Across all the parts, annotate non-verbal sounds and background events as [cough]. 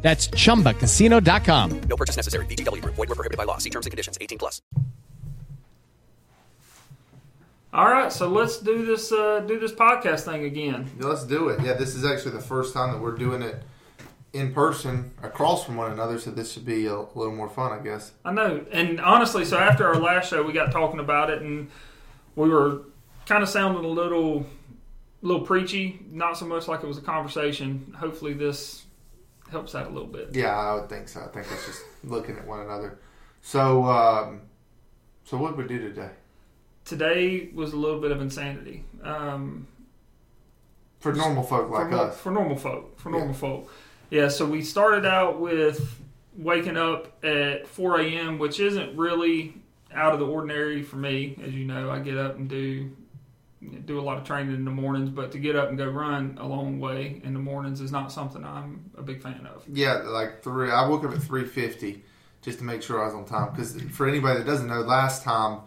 That's chumbacasino.com. No purchase necessary. VGW Group. Void were prohibited by law. See terms and conditions. 18 plus. All right, so let's do this uh, do this podcast thing again. Yeah, let's do it. Yeah, this is actually the first time that we're doing it in person across from one another, so this should be a little more fun, I guess. I know, and honestly, so after our last show, we got talking about it, and we were kind of sounding a little little preachy, not so much like it was a conversation. Hopefully, this helps out a little bit. Yeah, I would think so. I think it's just looking at one another. So, um, so what did we do today? Today was a little bit of insanity. Um, For normal folk like for, us. for normal folk. For normal Yeah. folk. Yeah, so we started out with waking up at 4 a.m., which isn't really out of the ordinary for me. As you know, I get up and do do a lot of training in the mornings, but to get up and go run a long way in the mornings is not something I'm a big fan of. Yeah, like three. I woke up at three fifty just to make sure I was on time. Because for anybody that doesn't know, last time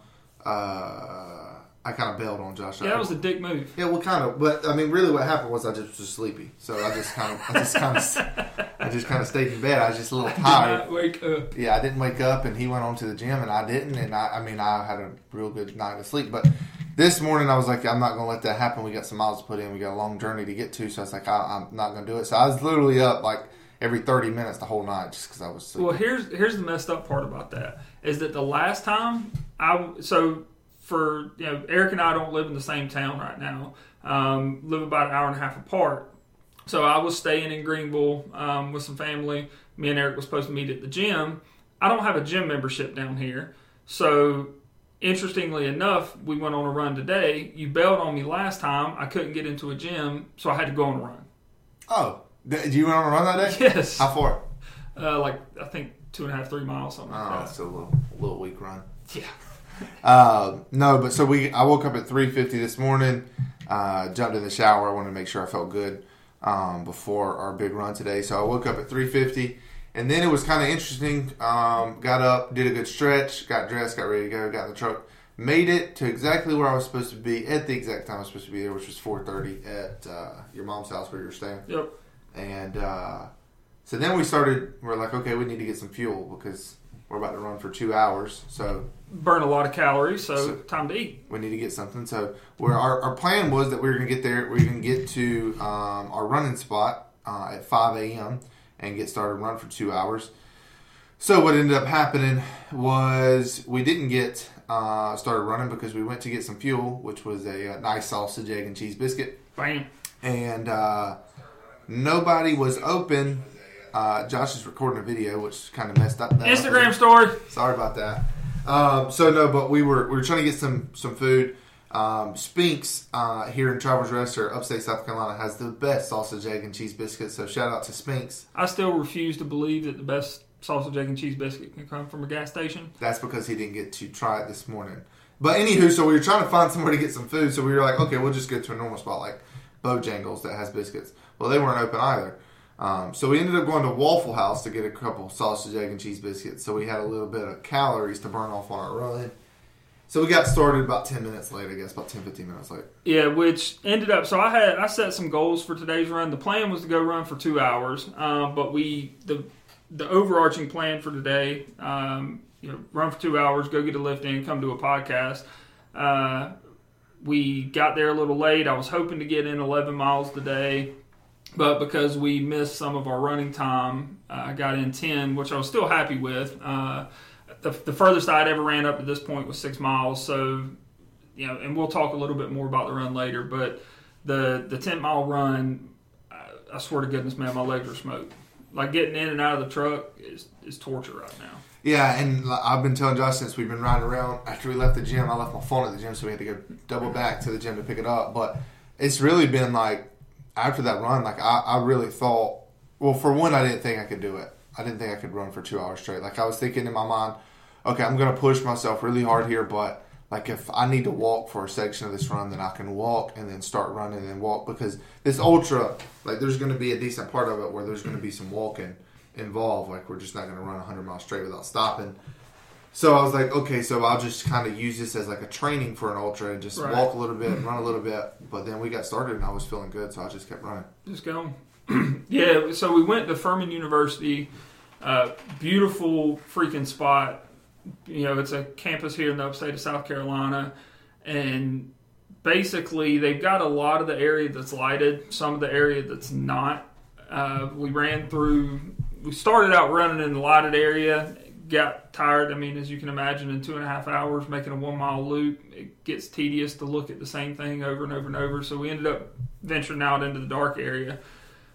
uh, I kind of bailed on Josh. Yeah, that was a dick move. Yeah, well, kind of, but I mean, really, what happened was I just was sleepy, so I just kind of, I just kind of, I just kind of stayed in bed. I was just a little [laughs] tired. wake up. Yeah, I didn't wake up, and he went on to the gym, and I didn't, and I, I mean, I had a real good night of sleep. But this morning, I was like, I'm not gonna let that happen. We got some miles to put in. We got a long journey to get to, so I was like, I, I'm not gonna do it. So I was literally up like every 30 minutes the whole night just because I was sleepy. Well, here's here's the messed up part about that is that the last time I so for you know Eric and I don't live in the same town right now, um, live about an hour and a half apart. So I was staying in Greenville um, with some family. Me and Eric was supposed to meet at the gym. I don't have a gym membership down here, so interestingly enough, we went on a run today. You bailed on me last time. I couldn't get into a gym, so I had to go on a run. oh, did you went on a run that day? Yes, How far? uh, like I think two and a half, three miles, something like Oh, that. it's a little, little weak run. Yeah. [laughs] Uh, no, but so we. I woke up at three fifty this morning. Uh, jumped in the shower. I wanted to make sure I felt good um, before our big run today. So I woke up at three fifty, and then it was kind of interesting. Um, got up, did a good stretch, got dressed, got ready to go, got in the truck, made it to exactly where I was supposed to be at the exact time I was supposed to be there, which was four thirty at uh, your mom's house where you were staying. Yep. And uh, so then we started. We're like, okay, we need to get some fuel because we're about to run for two hours. So burn a lot of calories, so, So- time to eat. we need to get something. So where our, our plan was that we were going to get there, we were going to get to um, our running spot uh, at 5 a.m. and get started and run for two hours. So what ended up happening was we didn't get uh, started running because we went to get some fuel, which was a, uh nice sausage, egg, and cheese biscuit, Bam. and uh, nobody was open. Uh, Josh is recording a video, which kind of messed up. That Instagram story. Sorry about that. Um, so no, but we were we were trying to get some some food. Um, Spinks uh, here in Travelers Rest or upstate South Carolina has the best sausage, egg, and cheese biscuits. So shout out to Spinks. I still refuse to believe that the best sausage, egg, and cheese biscuit can come from a gas station. That's because he didn't get to try it this morning. But anywho, so we were trying to find somewhere to get some food. So we were like, okay, we'll just go to a normal spot like Bojangles that has biscuits. Well, they weren't open either. Um, so we ended up going to Waffle House to get a couple sausage, egg, and cheese biscuits. So we had a little bit of calories to burn off on our run. So we got started about 10 minutes late, I guess, about 10, 15 minutes late. Yeah, which ended up. So I had I set some goals for today's run. The plan was to go run for two hours, um, but we the the overarching plan for today, um, you know, run for two hours, go get a lift in, come do a podcast. Uh, we got there a little late. I was hoping to get in 11 miles today, but because we missed some of our running time, uh, I got in 10, which I was still happy with. Uh, the, the furthest I'd ever ran up to this point was six miles, so you know, and we'll talk a little bit more about the run later. But the the 10 mile run, I, I swear to goodness, man, my legs are smoked. Like getting in and out of the truck is is torture right now. Yeah, and I've been telling Josh since we've been riding around. After we left the gym, I left my phone at the gym, so we had to go double back to the gym to pick it up. But it's really been like after that run, like I, I really thought. Well, for one, I didn't think I could do it. I didn't think I could run for two hours straight. Like I was thinking in my mind, okay, I'm gonna push myself really hard here, but like if I need to walk for a section of this run, then I can walk and then start running and walk because this ultra, like there's gonna be a decent part of it where there's gonna be some walking involved. Like we're just not gonna run 100 miles straight without stopping. So I was like, okay, so I'll just kind of use this as like a training for an ultra and just Right. walk a little bit, [clears throat] run a little bit. But then we got started and I was feeling good, so I just kept running. Just going. [clears throat] yeah, so we went to Furman University. Uh, beautiful freaking spot. You know, it's a campus here in the upstate of South Carolina. And basically, they've got a lot of the area that's lighted, some of the area that's not. Uh, we ran through, we started out running in the lighted area, got tired. I mean, as you can imagine, in two and a half hours making a one mile loop, it gets tedious to look at the same thing over and over and over. So we ended up venturing out into the dark area,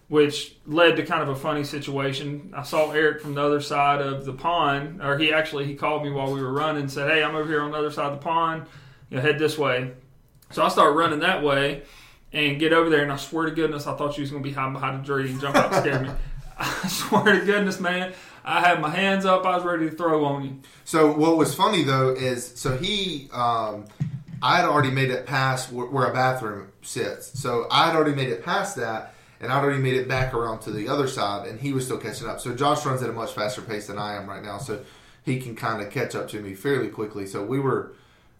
which led to kind of a funny situation. I saw Eric from the other side of the pond, or he actually he called me while we were running and said, "Hey, I'm over here on the other side of the pond. You know, head this way." So I start running that way and get over there, and I swear to goodness, I thought she was going to be hiding behind a tree and jump out and scare me. [laughs] I swear to goodness, man, I had my hands up. I was ready to throw on you. So what was funny though is so he, um, I had already made it past where, where a bathroom sits. So I had already made it past that, and I'd already made it back around to the other side, and he was still catching up. So Josh runs at a much faster pace than I am right now, so he can kind of catch up to me fairly quickly. So we were.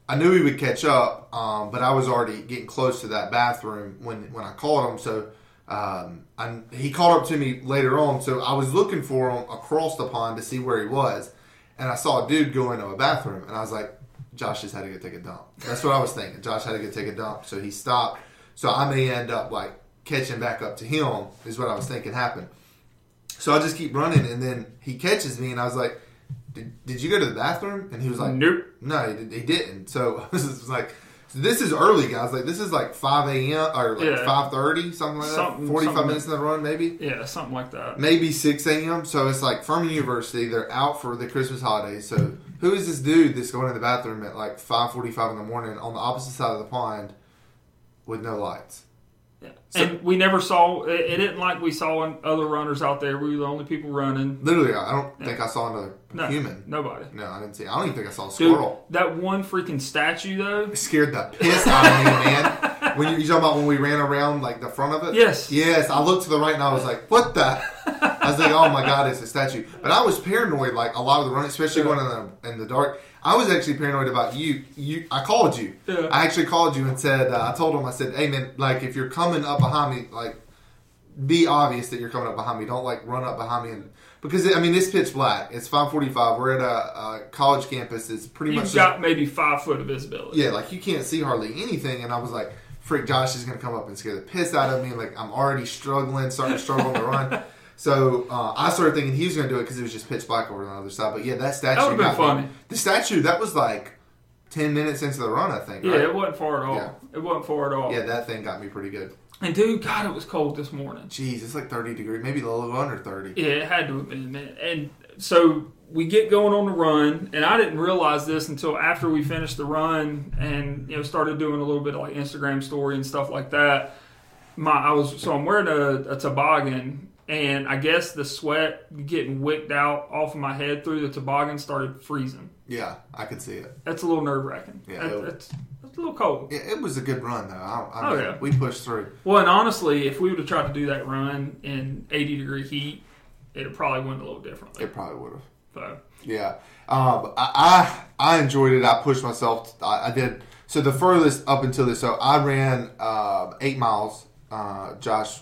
I knew he would catch up, um, but I was already getting close to that bathroom when when I called him. So um, I, he called up to me later on. So I was looking for him across the pond to see where he was, and I saw a dude go into a bathroom, and I was like, Josh just had to go take a dump. That's what I was thinking. Josh had to go take a dump, so he stopped. So I may end up like catching back up to him. Is what I was thinking happened. So I just keep running, and then he catches me, and I was like, "Did, did you go to the bathroom?" And he was like, Nope. no, he, he didn't. So [laughs] I was like, so this is early, guys. Like this is like five a.m. or like Yeah. five thirty, something like Something- that. Forty-five minutes in the run, maybe, Yeah, something like that. maybe six a.m. So it's like Furman University. They're out for the Christmas holidays. So who is this dude that's going to the bathroom at like five forty-five in the morning on the opposite side of the pond with no lights? Yeah. So- and we never saw it, it didn't like we saw other runners out there. We were the only people running. Literally, I don't think I saw another No, human. Nobody. No, I didn't see. I don't even think I saw a Dude, squirrel. that one freaking statue though. It scared the piss out of me, man. When you, you talking about when we ran around like the front of it? Yes. Yes. I looked to the right and I was like, "What the?" I was like, "Oh my god, it's a statue." But I was paranoid, like a lot of the running, especially Yeah. going in the in the dark. I was actually paranoid about you. You, I called you. Yeah. I actually called you and said, uh, I told him, I said, "Hey man, like if you're coming up behind me, like be obvious that you're coming up behind me. Don't like run up behind me and." Because I mean, it's pitch black. It's 5:45. We're at a, a college campus. It's pretty You've much got maybe five foot of visibility. yeah, like you can't see hardly anything. And I was like, freak, Josh is going to come up and scare the piss out of me. Like I'm already struggling, starting to struggle on the run. [laughs] So uh, I started thinking he was going to do it because it was just pitch black over on the other side. But yeah, that statue That would've been got me. funny. The statue that was like ten minutes into the run, I think. Yeah, right? it wasn't far at all. Yeah. It wasn't far at all. yeah, that thing got me pretty good. And dude, God, it was cold this morning. Jeez, it's like thirty degrees, maybe a little under thirty. Yeah, it had to have been, man. And so we get going on the run, and I didn't realize this until after we finished the run and you know started doing a little bit of like Instagram story and stuff like that. My I was so I'm wearing a, a toboggan, and I guess the sweat getting wicked out off of my head through the toboggan started freezing. Yeah, I could see it. That's a little nerve wracking. Yeah, That- it- that's, that's a little cold. Yeah, it was a good run though. I, I Oh, mean, yeah. we pushed through. Well, and honestly, if we would have tried to do that run in 80 degree heat, it probably went a little differently. It probably would have. So, Yeah, um, I, I I enjoyed it. I pushed myself. I, I did. So the furthest up until this, so I ran uh, eight miles. Uh, Josh.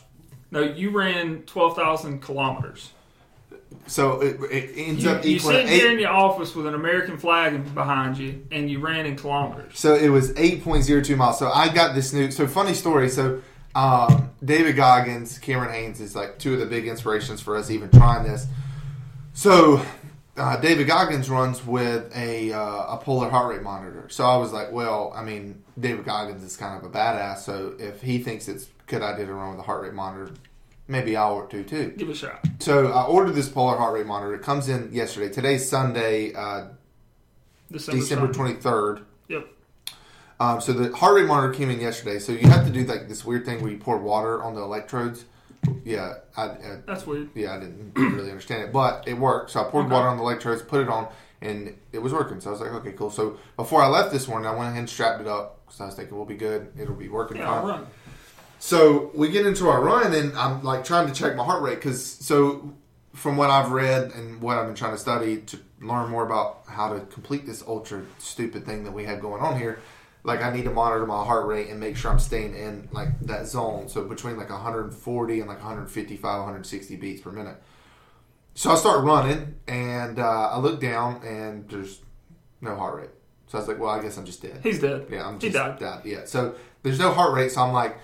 No, you ran 12,000 kilometers. So it, it ends You, up you equaling sit here in your office with an American flag behind you, and you ran in kilometers. So it was eight point zero two miles. So I got this new. So funny story. So um, David Goggins, Cameron Hanes is like two of the big inspirations for us even trying this. So uh, David Goggins runs with a uh, a polar heart rate monitor. So I was like, well, I mean, David Goggins is kind of a badass. So if he thinks it's a I idea it wrong with a heart rate monitor, maybe I'll do too. Give it a shot. So I ordered this polar heart rate monitor. It comes in yesterday. Today's Sunday, uh, December, December twenty third. Yep. Um, so the heart rate monitor came in yesterday. So you have to do like this weird thing where you pour water on the electrodes. Yeah, I, I That's weird. yeah I didn't [clears throat] really understand it, but it worked. So I poured Okay. water on the electrodes, put it on, and it was working. So I was like, okay, cool. So before I left this morning, I went ahead and strapped it up because I was thinking we'll be good. It'll be working Yeah, fine. So we get into our run, and I'm like trying to check my heart rate because so from what I've read and what I've been trying to study to learn more about how to complete this ultra stupid thing that we have going on here, like I need to monitor my heart rate and make sure I'm staying in like that zone. So between like 140 and like 155, 160 beats per minute. So I start running, and uh, I look down, and there's no heart rate. So I was like, well, I guess I'm just dead. He's dead. Yeah, I'm he just died. Yeah. So there's no heart rate, so I'm like,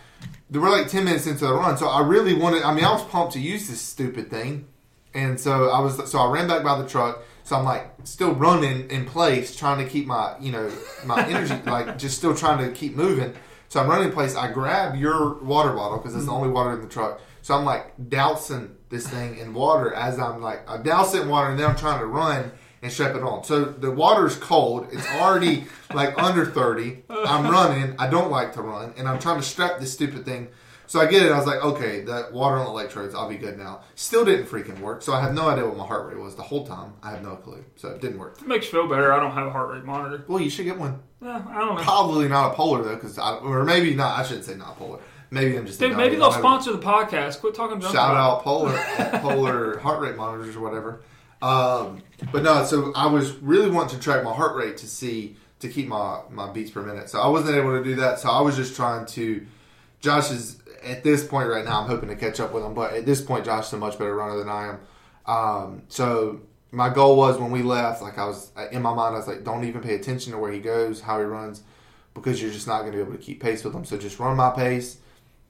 we're like ten minutes into the run, so I really wanted. I mean, I was pumped to use this stupid thing, and so I was. So I ran back by the truck. So I'm like still running in place, trying to keep my you know my [laughs] energy like just still trying to keep moving. So I'm running in place. I grab your water bottle because it's the mm-hmm. only water in the truck. So I'm like dousing this thing in water as I'm like I douse it in water, and then I'm trying to run and strap it on. So the water's cold. It's already [laughs] like under 30. I'm running. I don't like to run, and I'm trying to strap this stupid thing. So I get it. I was like, okay, the water and electrodes, I'll be good now. Still didn't freaking work. So I have no idea what my heart rate was the whole time. I have no clue. So it didn't work. It makes you feel better. I don't have a heart rate monitor. Well, you should get one. Yeah, I don't know. Probably not a polar though, because or maybe not. I shouldn't say not polar. Maybe I'm just Dude, maybe they'll sponsor the podcast. Quit talking junk Shout about out polar [laughs] polar heart rate monitors or whatever. Um, but no, so I was really wanting to track my heart rate to see to keep my my beats per minute. So I wasn't able to do that. So I was just trying to. Josh is at this point right now. I'm hoping to catch up with him, but at this point, Josh is a much better runner than I am. Um, so my goal was when we left, like I was in my mind, I was like, don't even pay attention to where he goes, how he runs, because you're just not going to be able to keep pace with him. So just run my pace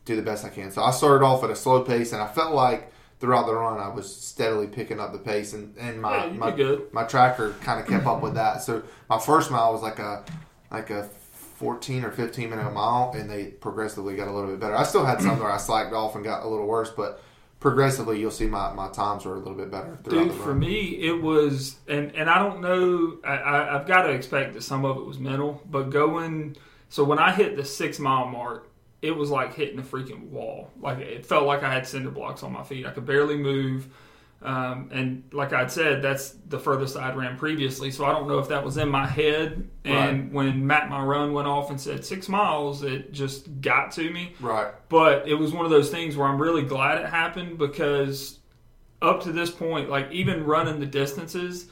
do the best I can. So I started off at a slow pace, and I felt like throughout the run I was steadily picking up the pace, and, and my Yeah, my, good. my tracker kind of kept up with that. So my first mile was like a like a 14 or 15 minute mile, and they progressively got a little bit better. I still had some where I slacked off and got a little worse, but progressively you'll see my, my times were a little bit better throughout Dude, for me, it was, and and I don't know. I, I, I've got to expect that some of it was mental, but going. So when I hit the six mile mark, it was like hitting a freaking wall. Like it felt like I had cinder blocks on my feet. I could barely move. Um, and like I'd said, that's the furthest I'd ran previously. So I don't know if that was in my head. And Right. when Map My Run went off and said six miles, it just got to me. right. But it was one of those things where I'm really glad it happened because up to this point, like even running the distances,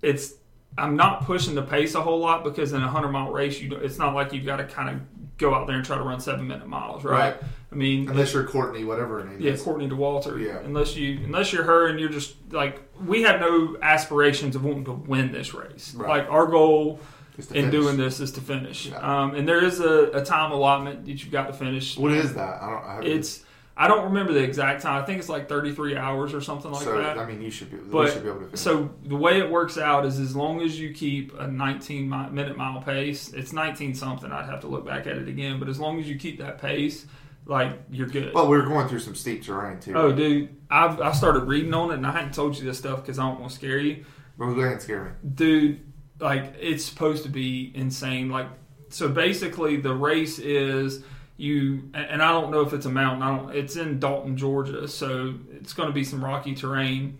it's I'm not pushing the pace a whole lot because in a hundred mile race, you it's not like you've got to kind of go out there and try to run seven minute miles, right? Right. I mean, Unless you're Courtney, whatever her name yeah, is. Courtney Dauwalter. Yeah. Unless you unless you're her and you're just like we have no aspirations of wanting to win this race. Right. Like our goal in finish. doing this is to finish. Yeah. Um, and there is a, a time allotment that you've got to finish. What is that? I don't. I It's I don't remember the exact time. I think it's like 33 hours or something like so. that. I mean, you should be. but should be able to. Finish. so the way it works out is as long as you keep a 19 mi- minute mile pace, it's 19 something. I'd have to look back at it again, but as long as you keep that pace, like you're good. Well, we were going through some steep terrain too. oh, dude, I've I started reading on it, and I hadn't told you this stuff because I don't want to scare you But go ahead and scare me. dude like it's supposed to be insane like so basically the race is you and i don't know if it's a mountain i don't it's in dalton georgia so it's going to be some rocky terrain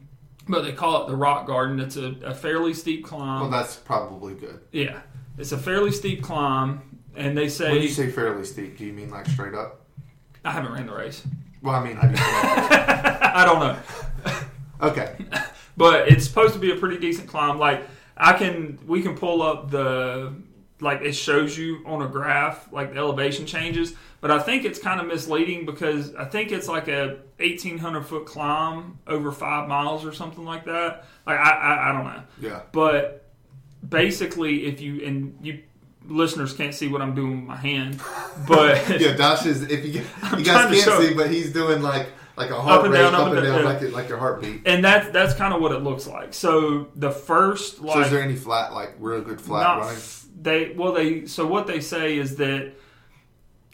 but they call it the rock garden it's a, a fairly steep climb Well, that's probably good. yeah it's a fairly steep climb and they say, When you say fairly steep, do you mean like straight up? i haven't ran the race Well, I mean, you [laughs] i don't know Okay. but it's supposed to be a pretty decent climb. Like I can, we can pull up the like it shows you on a graph like the elevation changes. But I think it's kind of misleading because I think it's like a eighteen hundred foot climb over five miles or something like that. Like I, I, I don't know. Yeah. But basically, if you and you listeners can't see what I'm doing with my hand, but [laughs] Yeah, Josh is. If you [laughs] you guys can't show- see, but he's doing like like a heart and rate down, up and down, yeah. like it, like your heartbeat. and that's that's kind of what it looks like. So the first like So is there any flat, like real good flat running? f- they well they so what they say is that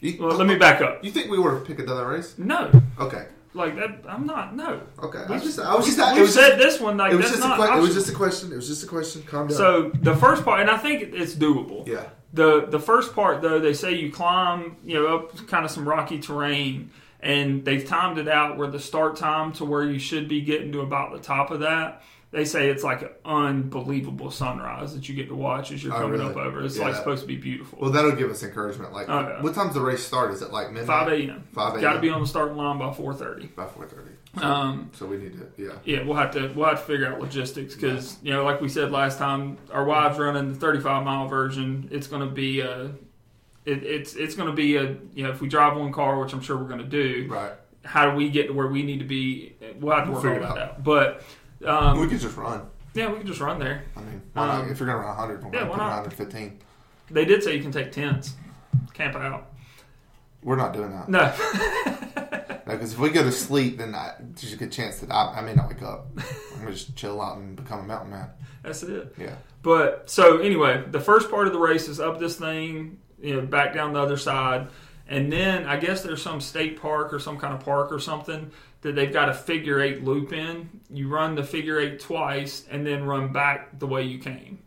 You, well let me back up You think we were to pick another race? no Okay. like that i'm not no Okay. we I was just. I was just. we It was said just, this one like it was that's just a not question. It was just a question. It was just a question. Calm down. so the first part and i think it's doable yeah. the the first part though they say you climb you know up kind of some rocky terrain and they've timed it out where the start time to where you should be getting to about the top of that they say it's like an unbelievable sunrise that you get to watch as you're Oh, coming really? up over. It's Yeah. like supposed to be beautiful. Well, that'll give us encouragement. Like, Oh, yeah. what time's the race start? Is it like midnight? Five a.m. 5 a.m. Got to be on the starting line by four thirty. By four thirty. Um, So we need to, yeah. yeah, we'll have to we'll have to figure out logistics because you know, like we said last time, our wives running the 35 mile version. It's going to be a, it, it's it's going to be a you know if we drive one car, which I'm sure we're going to do. Right. How do we get to where we need to be? We'll have to work Figure all that out. out. But um, we could just run. yeah, we can just run there. I mean, not? Um, if you're gonna run 100, we're yeah, gonna why put not? 115. They did say you can take tents, camp out. We're not doing that. No, [laughs] Because if we go to sleep, then I, there's a good chance that I, I may not wake up. [laughs] I'm gonna just chill out and become a mountain man. that's it. Yeah. But so anyway, the first part of the race is up this thing, you know, back down the other side, and then I guess there's some state park or some kind of park or something that they've got a figure eight loop in. You run the figure eight twice and then run back the way you came.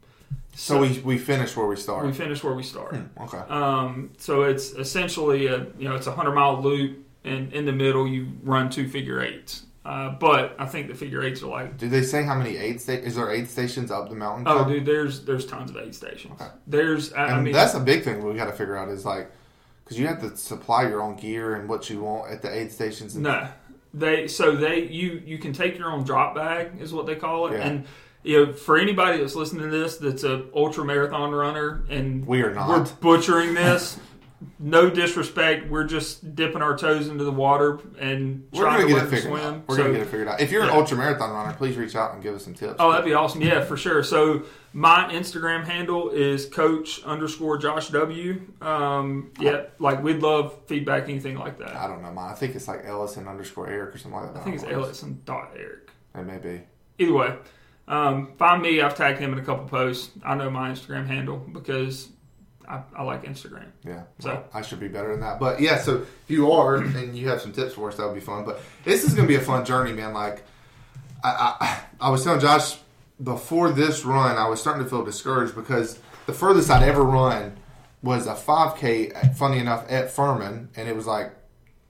So we we finish where we start. We finish where we start. okay. Um, so it's essentially a you know it's a hundred mile loop, and in the middle you run two figure eights. Uh, but I think the figure eights are like Do they say how many aid sta- Is there aid stations up the mountain? oh dude, there's there's tons of aid stations. Okay. There's I, And I mean that's a big thing we got to figure out is like, because you have to supply your own gear and what you want at the aid stations. And, No, they so they you you can take your own drop bag is what they call it, Yeah. and you know for anybody that's listening to this that's a ultra marathon runner and We are not. we're butchering this. [laughs] no disrespect, we're just dipping our toes into the water and We're trying gonna get learn it to swim. out. We're So- gonna get it figured out. If you're an ultra marathon runner, please reach out and give us some tips. Oh, that'd be awesome. Yeah, for sure. So my Instagram handle is coach underscore Josh W. Um, yeah, like we'd love feedback, anything like that. I don't know mine. I think it's like Ellison underscore Eric or something like that. I think it's don't. Ellison dot Eric. It may be. Either way, um, find me. I've tagged him in a couple posts. I know my Instagram handle because I, I like Instagram. Yeah. So- Well, I should be better than that. But yeah, so if you are [clears throat] and you have some tips for us, that would be fun. But this is gonna be a fun journey, man. Like I, I, I was telling Josh before this run, I was starting to feel discouraged because the furthest I'd ever run was a 5K. Funny enough, at Furman, and it was like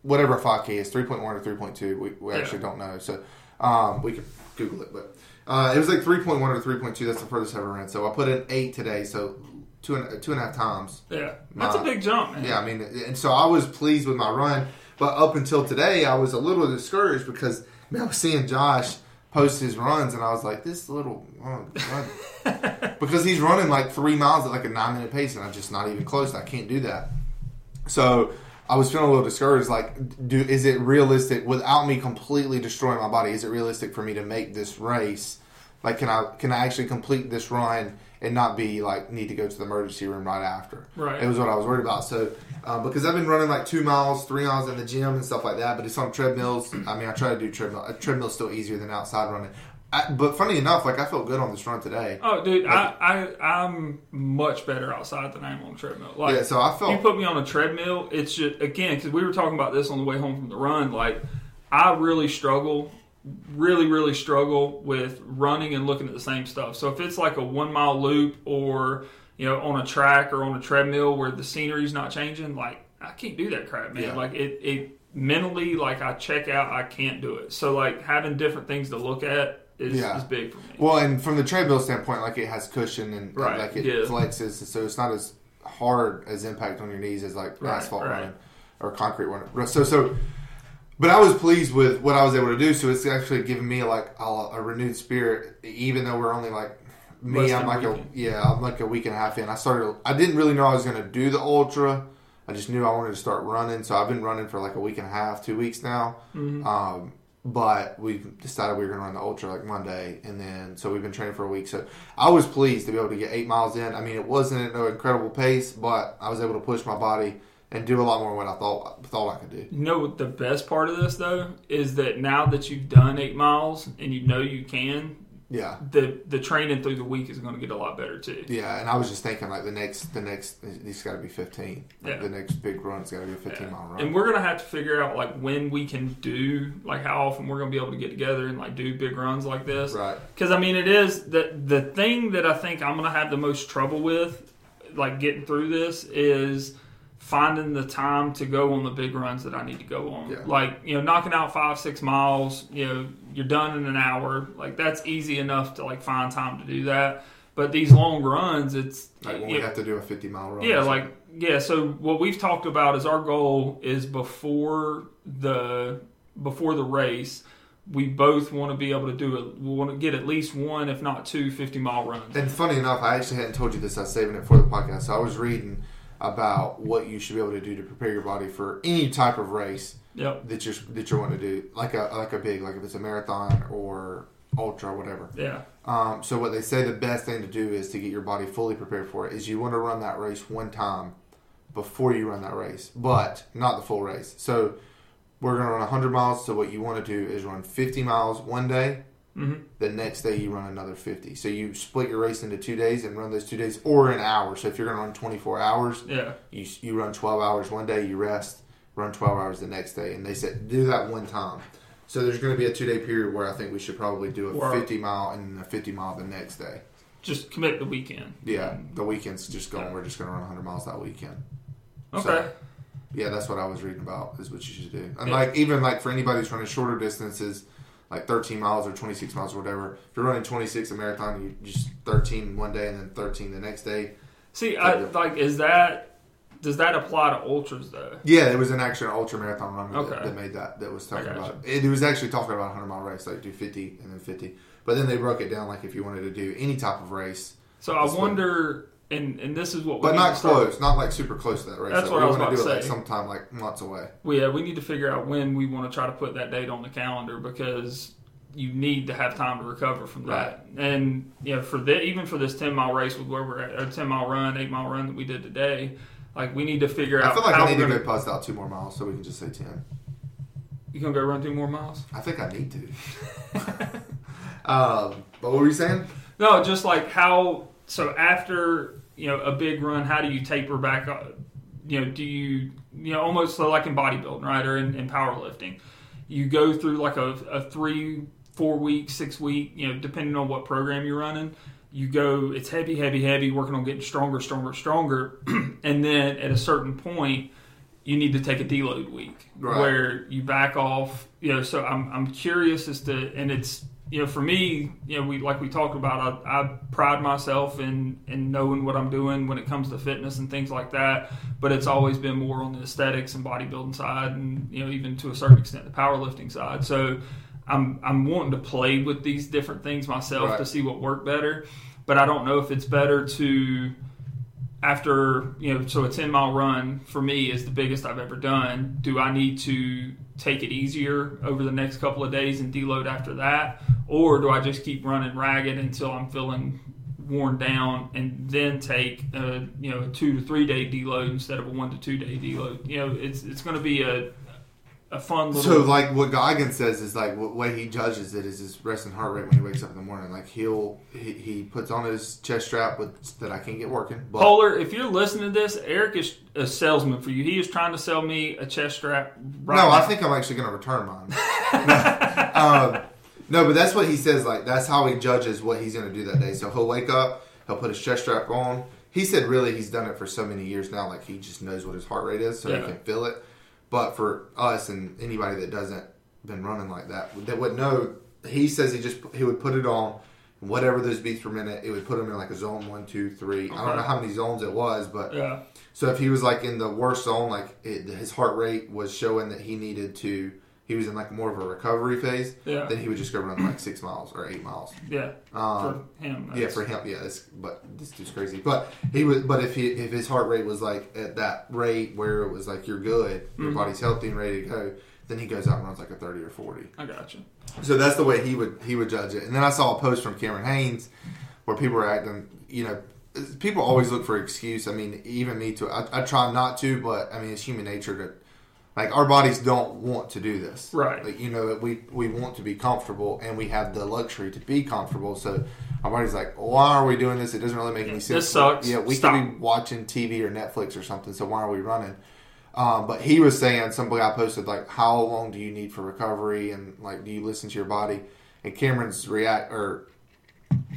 whatever a 5K is, 3.1 or 3.2. We, we Yeah. actually don't know, so um, we could Google it. But uh, it was like 3.1 or 3.2. That's the furthest I ever ran. So I put in eight today, so two and two and a half times. Yeah, that's a big jump, man. Yeah, I mean, and so I was pleased with my run, but up until today, I was a little discouraged because man, I was seeing Josh post his runs, and I was like, this little run, run. [laughs] because he's running like three miles at like a nine minute pace, and I'm just not even close. I can't do that. So I was feeling a little discouraged. Like, do is it realistic without me completely destroying my body? Is it realistic for me to make this race? Like, can I can I actually complete this run and not be like need to go to the emergency room right after? Right. It was what I was worried about. So, um, because I've been running like two miles, three miles in the gym and stuff like that, but it's on treadmills. I mean, I try to do treadmill. A treadmill's still easier than outside running. I, but funny enough, like I felt good on this run today. Oh, dude, I, I I'm much better outside than I am on a treadmill. Like, Yeah, so I felt- you put me on a treadmill, it's just again because we were talking about this on the way home from the run. Like, I really struggle, really, really struggle with running and looking at the same stuff. So if it's like a one mile loop or you know on a track or on a treadmill where the scenery's not changing, like I can't do that crap, man. Yeah. Like it, it mentally, like I check out, I can't do it. So like having different things to look at is, Yeah. is big for me. Well, and from the treadmill standpoint, like it has cushion and, and, Right, like it yeah. flexes, so it's not as hard as impact on your knees as like Right, asphalt right. running or concrete running. So so, but I was pleased with what I was able to do. So it's actually given me like a, a renewed spirit, even though we're only like me. Less I'm like a yeah, I'm like a week and a half in. I started. I didn't really know I was going to do the ultra. I just knew I wanted to start running, so I've been running for like a week and a half, two weeks now. Mm-hmm. Um, but we decided we were going to run the ultra like Monday, and then so we've been training for a week. So I was pleased to be able to get eight miles in. I mean, it wasn't at no incredible pace, but I was able to push my body and do a lot more than what I thought thought I could do. You know what the best part of this though is that now that you've done eight miles and you know you can, Yeah, the the training through the week is going to get a lot better too. yeah. And I was just thinking like the next the next it's got to be fifteen. Like Yeah. The next big run's got to be a fifteen mile run. And we're gonna have to figure out like when we can do like how often we're gonna be able to get together and like do big runs like this. Right. Because I mean, it is the the thing that I think I'm gonna have the most trouble with, like getting through this, is finding the time to go on the big runs that I need to go on. Yeah. Like, you know, knocking out five, six miles, you know, you're done in an hour. Like that's easy enough to like find time to do that. But these long runs, it's Like when you we have to do a 50 mile run. yeah, like yeah. So what we've talked about is our goal is before the before the race, we both want to be able to do it. We want to get at least one, if not two, 50 mile runs. And funny enough, I actually hadn't told you this. I was saving it for the podcast. So I was reading about what you should be able to do to prepare your body for any type of race Yep. that you're that you're wanting to do, like a like a big, like if it's a marathon or ultra, or whatever. Yeah. Um, so what they say the best thing to do is to get your body fully prepared for it is you want to run that race one time before you run that race, but not the full race. So we're going to run 100 miles. So what you want to do is run 50 miles one day. Mhm. The next day you run another 50. So you split your race into two days and run those two days, or an hour. So if you're going to run 24 hours, Yeah. you you run 12 hours one day, you rest, run 12 hours the next day, and they said do that one time. So there's going to be a two day period where I think we should probably do a Or- 50 mile and a 50 mile the next day. Just commit the weekend. Yeah, the weekend's just going. We're just going to run 100 miles that weekend. Okay. So, yeah, that's what I was reading about. Is what you should do. And Yeah. like even like for anybody who's running shorter distances, like 13 miles or 26 miles or whatever. If you're running 26 a marathon, you just 13 one day and then 13 the next day. See, I, like, is that does that apply to ultras though? Yeah, it was an actual ultra marathon runner Okay. that, that made that. That was talking about it. It was actually talking about a 100 mile race, like do 50 and then 50. But then they broke it down like if you wanted to do any type of race, So I wonder, and and this is what we but not to close, not like super close to that race. That's what we I was wanna about do to it like sometime like months away. Well, yeah, we need to figure out when we want to try to put that date on the calendar because you need to have time to recover from that. And you know, for the even for this ten mile race with where we're at, a ten mile run, eight mile run that we did today, like we need to figure out. I feel like I need to go bust out two more miles so we can just say 10. You gonna go run two more miles? I think I need to. [laughs] [laughs] um, but what were you saying? No, just like how. So after you know a big run, how do you taper back? You know, do you you know almost like in bodybuilding, right, or in, in powerlifting, you go through like a, a three, four week, six week, you know, depending on what program you're running. You go, it's heavy, heavy, heavy, working on getting stronger, stronger, stronger, [clears throat] and then at a certain point, you need to take a deload week Right. where you back off. You know, so I'm I'm curious as to, and it's you know for me, you know, we like we talked about, I, I pride myself in in knowing what I'm doing when it comes to fitness and things like that. But it's always been more on the aesthetics and bodybuilding side, and you know even to a certain extent the powerlifting side. So. I'm I'm wanting to play with these different things myself Right. to see what work better, but I don't know if it's better to after you know so a 10 mile run for me is the biggest i've ever done do i need to take it easier over the next couple of days and deload after that or do i just keep running ragged until i'm feeling worn down and then take a you know a two to three day deload instead of a one to two day deload you know it's it's going to be a a fun little So, like, what Goggins says is like what way he judges it is his resting heart rate when he wakes up in the morning. Like, he'll he, he puts on his chest strap with that I can't get working. But Polar, if you're listening to this, Eric is a salesman for you. He is trying to sell me a chest strap. Right no, now. I think I'm actually going to return mine. [laughs] um, no, but that's what he says. Like, that's how he judges what he's going to do that day. So he'll wake up, he'll put his chest strap on. He said, really, he's done it for so many years now. Like, he just knows what his heart rate is, so Yeah. he can feel it. But for us and anybody that doesn't been running like that, that would know. He says he just he would put it on. Whatever those beats per minute, it would put him in like a zone one, two, three. I don't know how many zones it was, but Yeah. so if he was like in the worst zone, like it, his heart rate was showing that he needed to, he was in like more of a recovery phase. Yeah. Then he would just go run like six miles or eight miles. Yeah. Um, for him. Yeah, for him, yeah. It's, but this dude's crazy. But he was, but if he if his heart rate was like at that rate where it was like you're good, your Mm-hmm. body's healthy and ready to go, then he goes out and runs like a thirty or forty. I got you. So that's the way he would he would judge it. And then I saw a post from Cameron Hanes where people were acting, you know, people always look for excuse. I mean, even me too. I, I try not to, but I mean, it's human nature to like our bodies don't want to do this, Right. Like you know, we we want to be comfortable, and we have the luxury to be comfortable. So our body's like, why are we doing this? It doesn't really make any sense. This sucks. Yeah, we Stop. could be watching TV or Netflix or something. So why are we running? Um, but he was saying some guy posted like, "How long do you need for recovery?" and like, "Do you listen to your body?" And Cameron's react or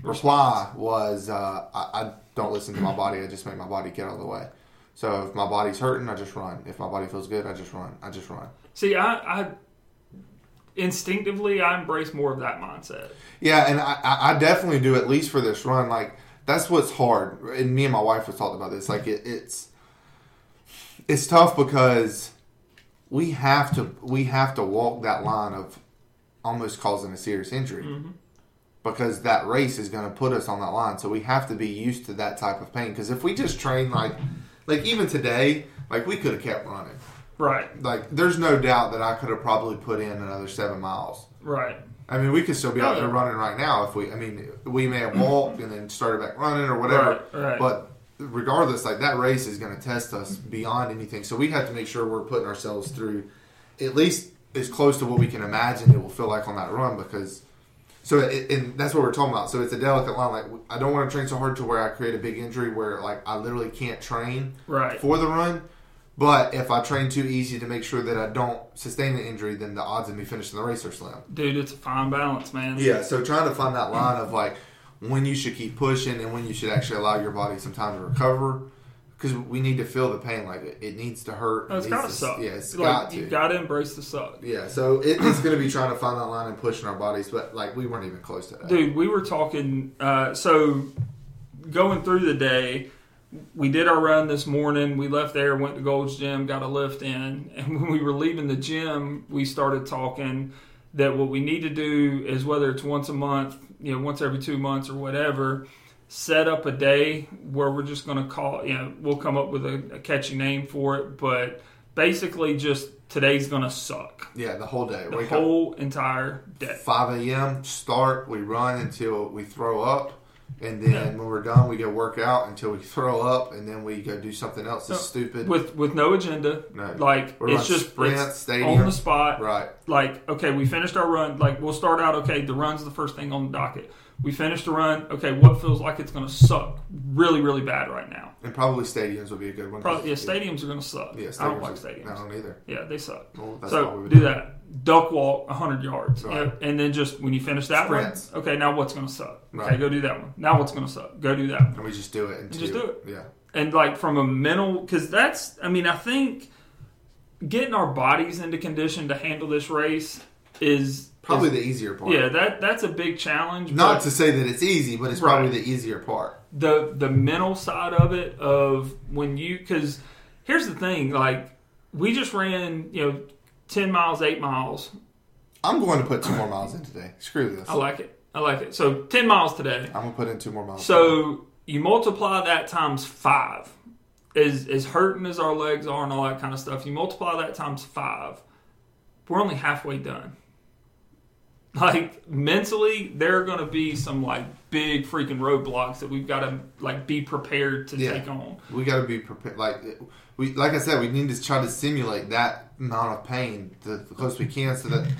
reply was, uh, I, "I don't listen to my body. I just make my body get out of the way." So if my body's hurting, I just run. If my body feels good, I just run. I just run. See, I, I instinctively I embrace more of that mindset. Yeah, and I, I definitely do at least for this run. Like that's what's hard. And me and my wife was talking about this. Like it, it's it's tough because we have to we have to walk that line of almost causing a serious injury mm-hmm. because that race is going to put us on that line. So we have to be used to that type of pain. Because if we just train like like even today, like we could have kept running. Right, Like there's no doubt that I could have probably put in another seven miles. right. I mean, we could still be out there running right now if we. I mean, we may have walked and then started back running or whatever. Right, right. But regardless, like that race is going to test us beyond anything. So we have to make sure we're putting ourselves through at least as close to what we can imagine it will feel like on that run because. So it, and that's what we're talking about. So it's a delicate line. Like I don't want to train so hard to where I create a big injury where like I literally can't train Right. for the run. But if I train too easy to make sure that I don't sustain an injury, then the odds of me finishing the race are slim. Dude, it's a fine balance, man. Yeah, so trying to find that line of like when you should keep pushing and when you should actually allow your body some time to recover because we need to feel the pain. Like it, it needs to hurt. Oh, it's it gotta to- suck. Yeah, it's like, got to. You gotta embrace the suck. yeah, so it, it's going to be trying to find that line and pushing our bodies, but like we weren't even close to that. Dude, we were talking. Uh, so going through the day, we did our run this morning. We left there, went to Gold's Gym, got a lift in, [laughs] and when we were leaving the gym, we started talking that what we need to do is whether it's once a month, you know, once every two months or whatever. Set up a day where we're just going to call, you know, we'll come up with a, a catchy name for it, but basically just today's going to suck. Yeah, the whole day. The Wake whole entire day. 5 a.m., start, we run until we throw up. And then when we're done, we go work out until we throw up, and then we go do something else that's stupid. with with no agenda. No. Like We're it's just sprint, it's stadium. on the spot. right. Like okay, we finished our run. Like we'll start out. Okay, the run's the first thing on the docket. We finished the run. Okay, what feels like it's going to suck really really bad right now? And probably stadiums would be a good one. Probably yeah, stadiums are going to suck. Yeah, I don't like stadiums. I don't either. Yeah, they suck. Well, that's why we so do that. Duck walk 100 yards. Right. And then just when you finish that Sprints. run, okay, now what's going to suck? Okay, Right. go do that one. Now what's going to suck? Go do that one. And we just do it. Until, just do it. Yeah. and like from a mental because that's i mean i think getting our bodies into condition to handle this race is Probably the easier part. yeah that that's a big challenge Not to say that it's easy, but it's Right. probably the easier part. the the mental side of it of when you because here's the thing like we just ran you know 10 miles 8 miles I'm going to put two more miles in today. Screw this. i like it i like it so 10 miles today I'm going to put in two more miles. So you multiply that times five. As as hurting as our legs are and all that kind of stuff, you multiply that times five. We're only halfway done. Like mentally, there are going to be some like big freaking roadblocks that we've got to like be prepared to Yeah. take on. we got to be prepared. Like we, like I said, we need to try to simulate that amount of pain the, the close we can, so that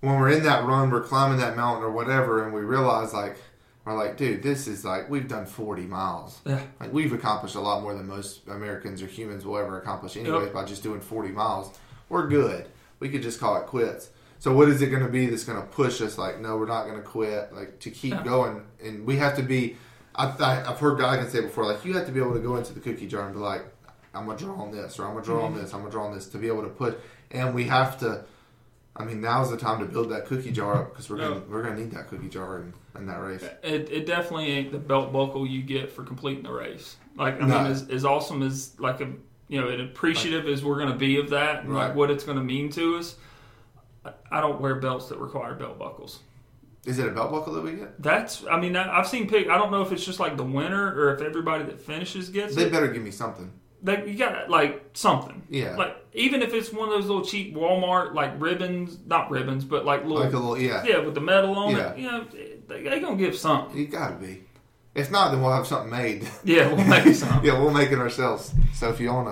when we're in that run, we're climbing that mountain or whatever, and we realize like we're like, dude, this is like we've done 40 miles. Yeah. Like we've accomplished a lot more than most Americans or humans will ever accomplish anyway Yep. by just doing 40 miles. We're good. We could just call it quits. So what is it going to be that's going to push us? Like, no, we're not going to quit. Like to keep Yeah. going, and we have to be. I've, I've heard guys say before, like you have to be able to go into the cookie jar and be like, I'm gonna draw on this, or I'm gonna draw Mm-hmm. on this, I'm gonna draw on this to be able to put. And we have to. I mean, now's the time to build that cookie jar up because we're gonna we're gonna need that cookie jar in, in that race. It, it definitely ain't the belt buckle you get for completing the race. Like I No. mean, as, as awesome as like a you know, and appreciative as we're going to be of that, and Right. like what it's going to mean to us. I- don't wear belts that require belt buckles. Is it a belt buckle that we get? That's I mean I've seen pick. I don't know if it's just like the winner or if everybody that finishes gets They it. better give me something. Like you got like something. Yeah. Like even if it's one of those little cheap Walmart like ribbons, not ribbons, but like little Like a little, yeah. yeah with the metal on Yeah. it. You know, they, they gonna give something. You gotta be. If not, then we'll have something made. Yeah, we'll make [laughs] something. yeah, we'll make it ourselves. So if you own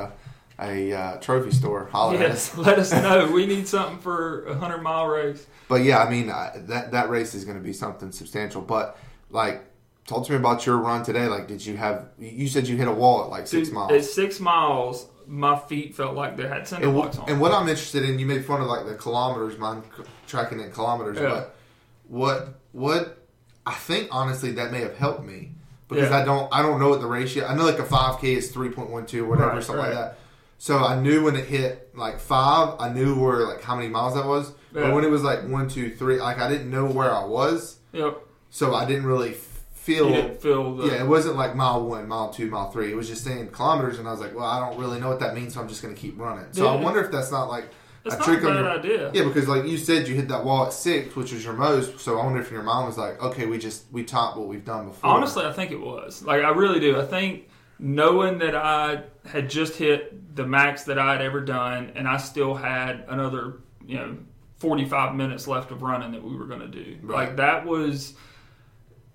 a uh, trophy store, holler. Yes, let us know. [laughs] We need something for a hundred mile race. But yeah, I mean I, that that race is going to be something substantial. But like, talk to me about your run today. Like, did you have? You said you hit a wall at like six Dude, miles. At six miles, my feet felt like they had cinder and, blocks on. and what I'm interested in, you made fun of like the kilometers, mine tracking in kilometers. Yeah. But what what I think honestly that may have helped me because Yeah. I don't I don't know what the ratio. I know like a five k is three point one two or whatever Right, something right. like that. So I knew when it hit like five, I knew where like how many miles that was. Yeah. But when it was like one two three, like I didn't know where I was, Yep. so I didn't really feel. You didn't feel the yeah, it wasn't like mile one, mile two, mile three. It was just saying kilometers, and I was like, well, I don't really know what that means, so I'm just going to keep running. So I wonder if that's not like It's a not trick a on bad your idea. yeah, because like you said, you hit that wall at six, which was your most. So I wonder if your mom was like, okay, we just we topped what we've done before. Honestly, I think it was. Like, I really do. I think knowing that I had just hit the max that I had ever done, and I still had another, you know, 45 minutes left of running that we were going to do. Right. Like, that was.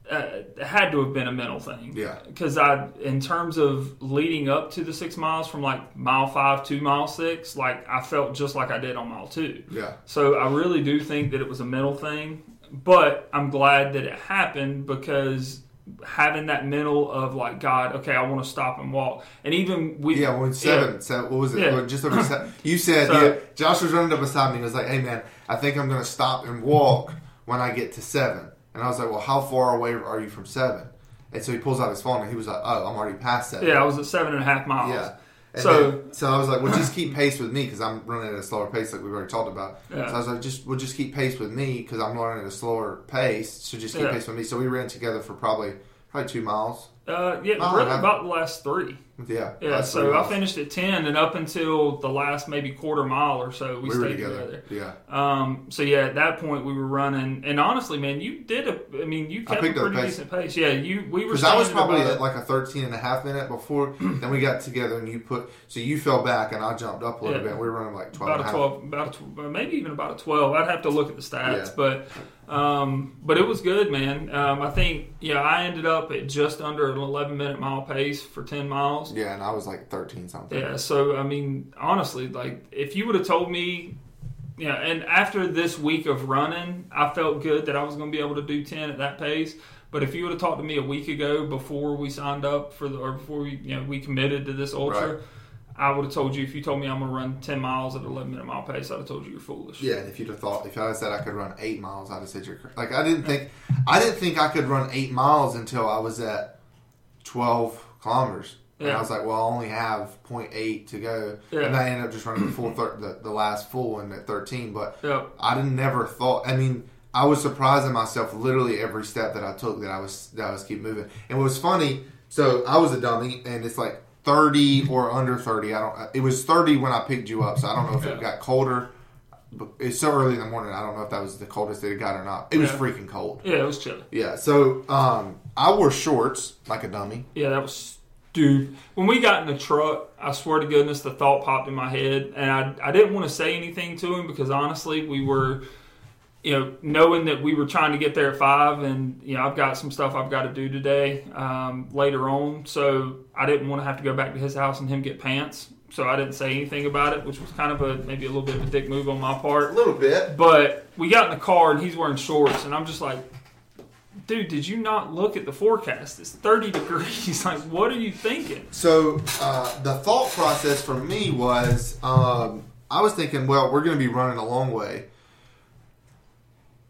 Uh, had to have been a mental thing. Yeah. Because I, in terms of leading up to the six miles from like mile five to mile six, like I felt just like I did on mile two. yeah, So I really do think that it was a mental thing, but I'm glad that it happened because having that mental of like God, okay, I want to stop and walk, and even we, yeah. When seven, seven what was it? Yeah. Just over seven. [laughs] You said So- yeah. Josh was running up beside me. and was like, hey man, I think I'm going to stop and walk when I get to seven. And I was like, well, how far away are you from seven? And so he pulls out his phone and he was like, oh, I'm already past seven. yeah, I was at seven and a half miles. Yeah. And So- then- so I was like, well, just keep pace with me because I'm running at a slower pace, like we've already talked about. Yeah. So I was like, just we'll just keep pace with me because I'm running at a slower pace. So just keep Yeah. pace with me. So we ran together for probably probably two miles. Uh, yeah, Oh, really about the last three. Yeah. Yeah, so I finished at ten, and up until the last maybe quarter mile or so, we, We stayed together. together. Yeah. Um, so yeah, at that point we were running, and honestly, man, you did a. I mean, you kept a picked up pretty pace. decent pace. Yeah, you we were. Because I was probably at like a 13 and a half minute before. [clears throat] then we got together and you put, so you fell back and I jumped up a little Yeah. bit. We were running like 12 about a a half. twelve, about a tw- maybe even about a twelve. I'd have to look at the stats, Yeah. but um, but it was good, man. Um, I think yeah, I ended up at just under an eleven minute mile pace for ten miles. Yeah, and I was like 13 something. Yeah, so I mean, honestly, like if you would have told me, yeah, and after this week of running, I felt good that I was going to be able to do ten at that pace. But if you would have talked to me a week ago before we signed up for the or before we you know we committed to this ultra. Right. I would have told you if you told me I'm going to run 10 miles at 11 minute mile pace, I'd have told you you're foolish. Yeah, and if you'd have thought, if I said I could run eight miles, I'd have said you're like I didn't think, I didn't think I could run eight miles until I was at twelve kilometers, and Yeah. I was like, well, I only have 0.8 to go, Yeah. and I ended up just running the full thir- the, the last full one at thirteen. But Yep. I didn't never thought. I mean, I was surprising myself literally every step that I took that I was that I was keep moving. And what was funny, so I was a dummy, and it's like thirty or under thirty. I don't. It was thirty when I picked you up, so I don't know if it got colder. But it's so early in the morning. I don't know if that was the coldest it got or not. It was freaking cold. Yeah, it was chilly. Yeah. So um, I wore shorts like a dummy. Yeah, that was dude. When we got in the truck, I swear to goodness, the thought popped in my head, and I I didn't want to say anything to him because honestly, we were, you know, knowing that we were trying to get there at five, and you know, I've got some stuff I've got to do today um, later on, so I didn't want to have to go back to his house and him get pants. So I didn't say anything about it, which was kind of a maybe a little bit of a dick move on my part. A little bit. But we got in the car and he's wearing shorts, and I'm just like, dude, did you not look at the forecast? It's 30 [laughs] degrees. like, what are you thinking? So uh, the thought process for me was, um, I was thinking, well, we're going to be running a long way,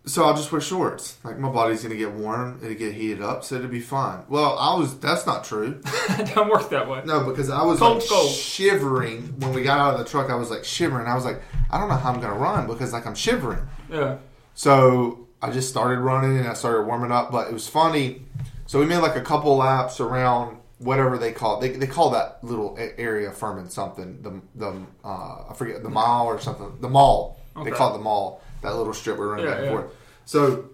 so I'll just wear shorts. Like my body's going to get warm, it'll get heated up, so it'll be fine. Well, I was. That's not true. it [laughs] don't work that way. No, because I was Cold, like cold. shivering when we got out of the truck. I was like shivering. I was like, I don't know how I'm going to run because like I'm shivering. Yeah. So I just started running and I started warming up. But it was funny. So we made like a couple laps around whatever they call it. They, they call that little area Furman something. The the uh, I forget the mile or something. The mall. They Okay. call it the mall. That little strip we run Yeah, back and yeah. forth. So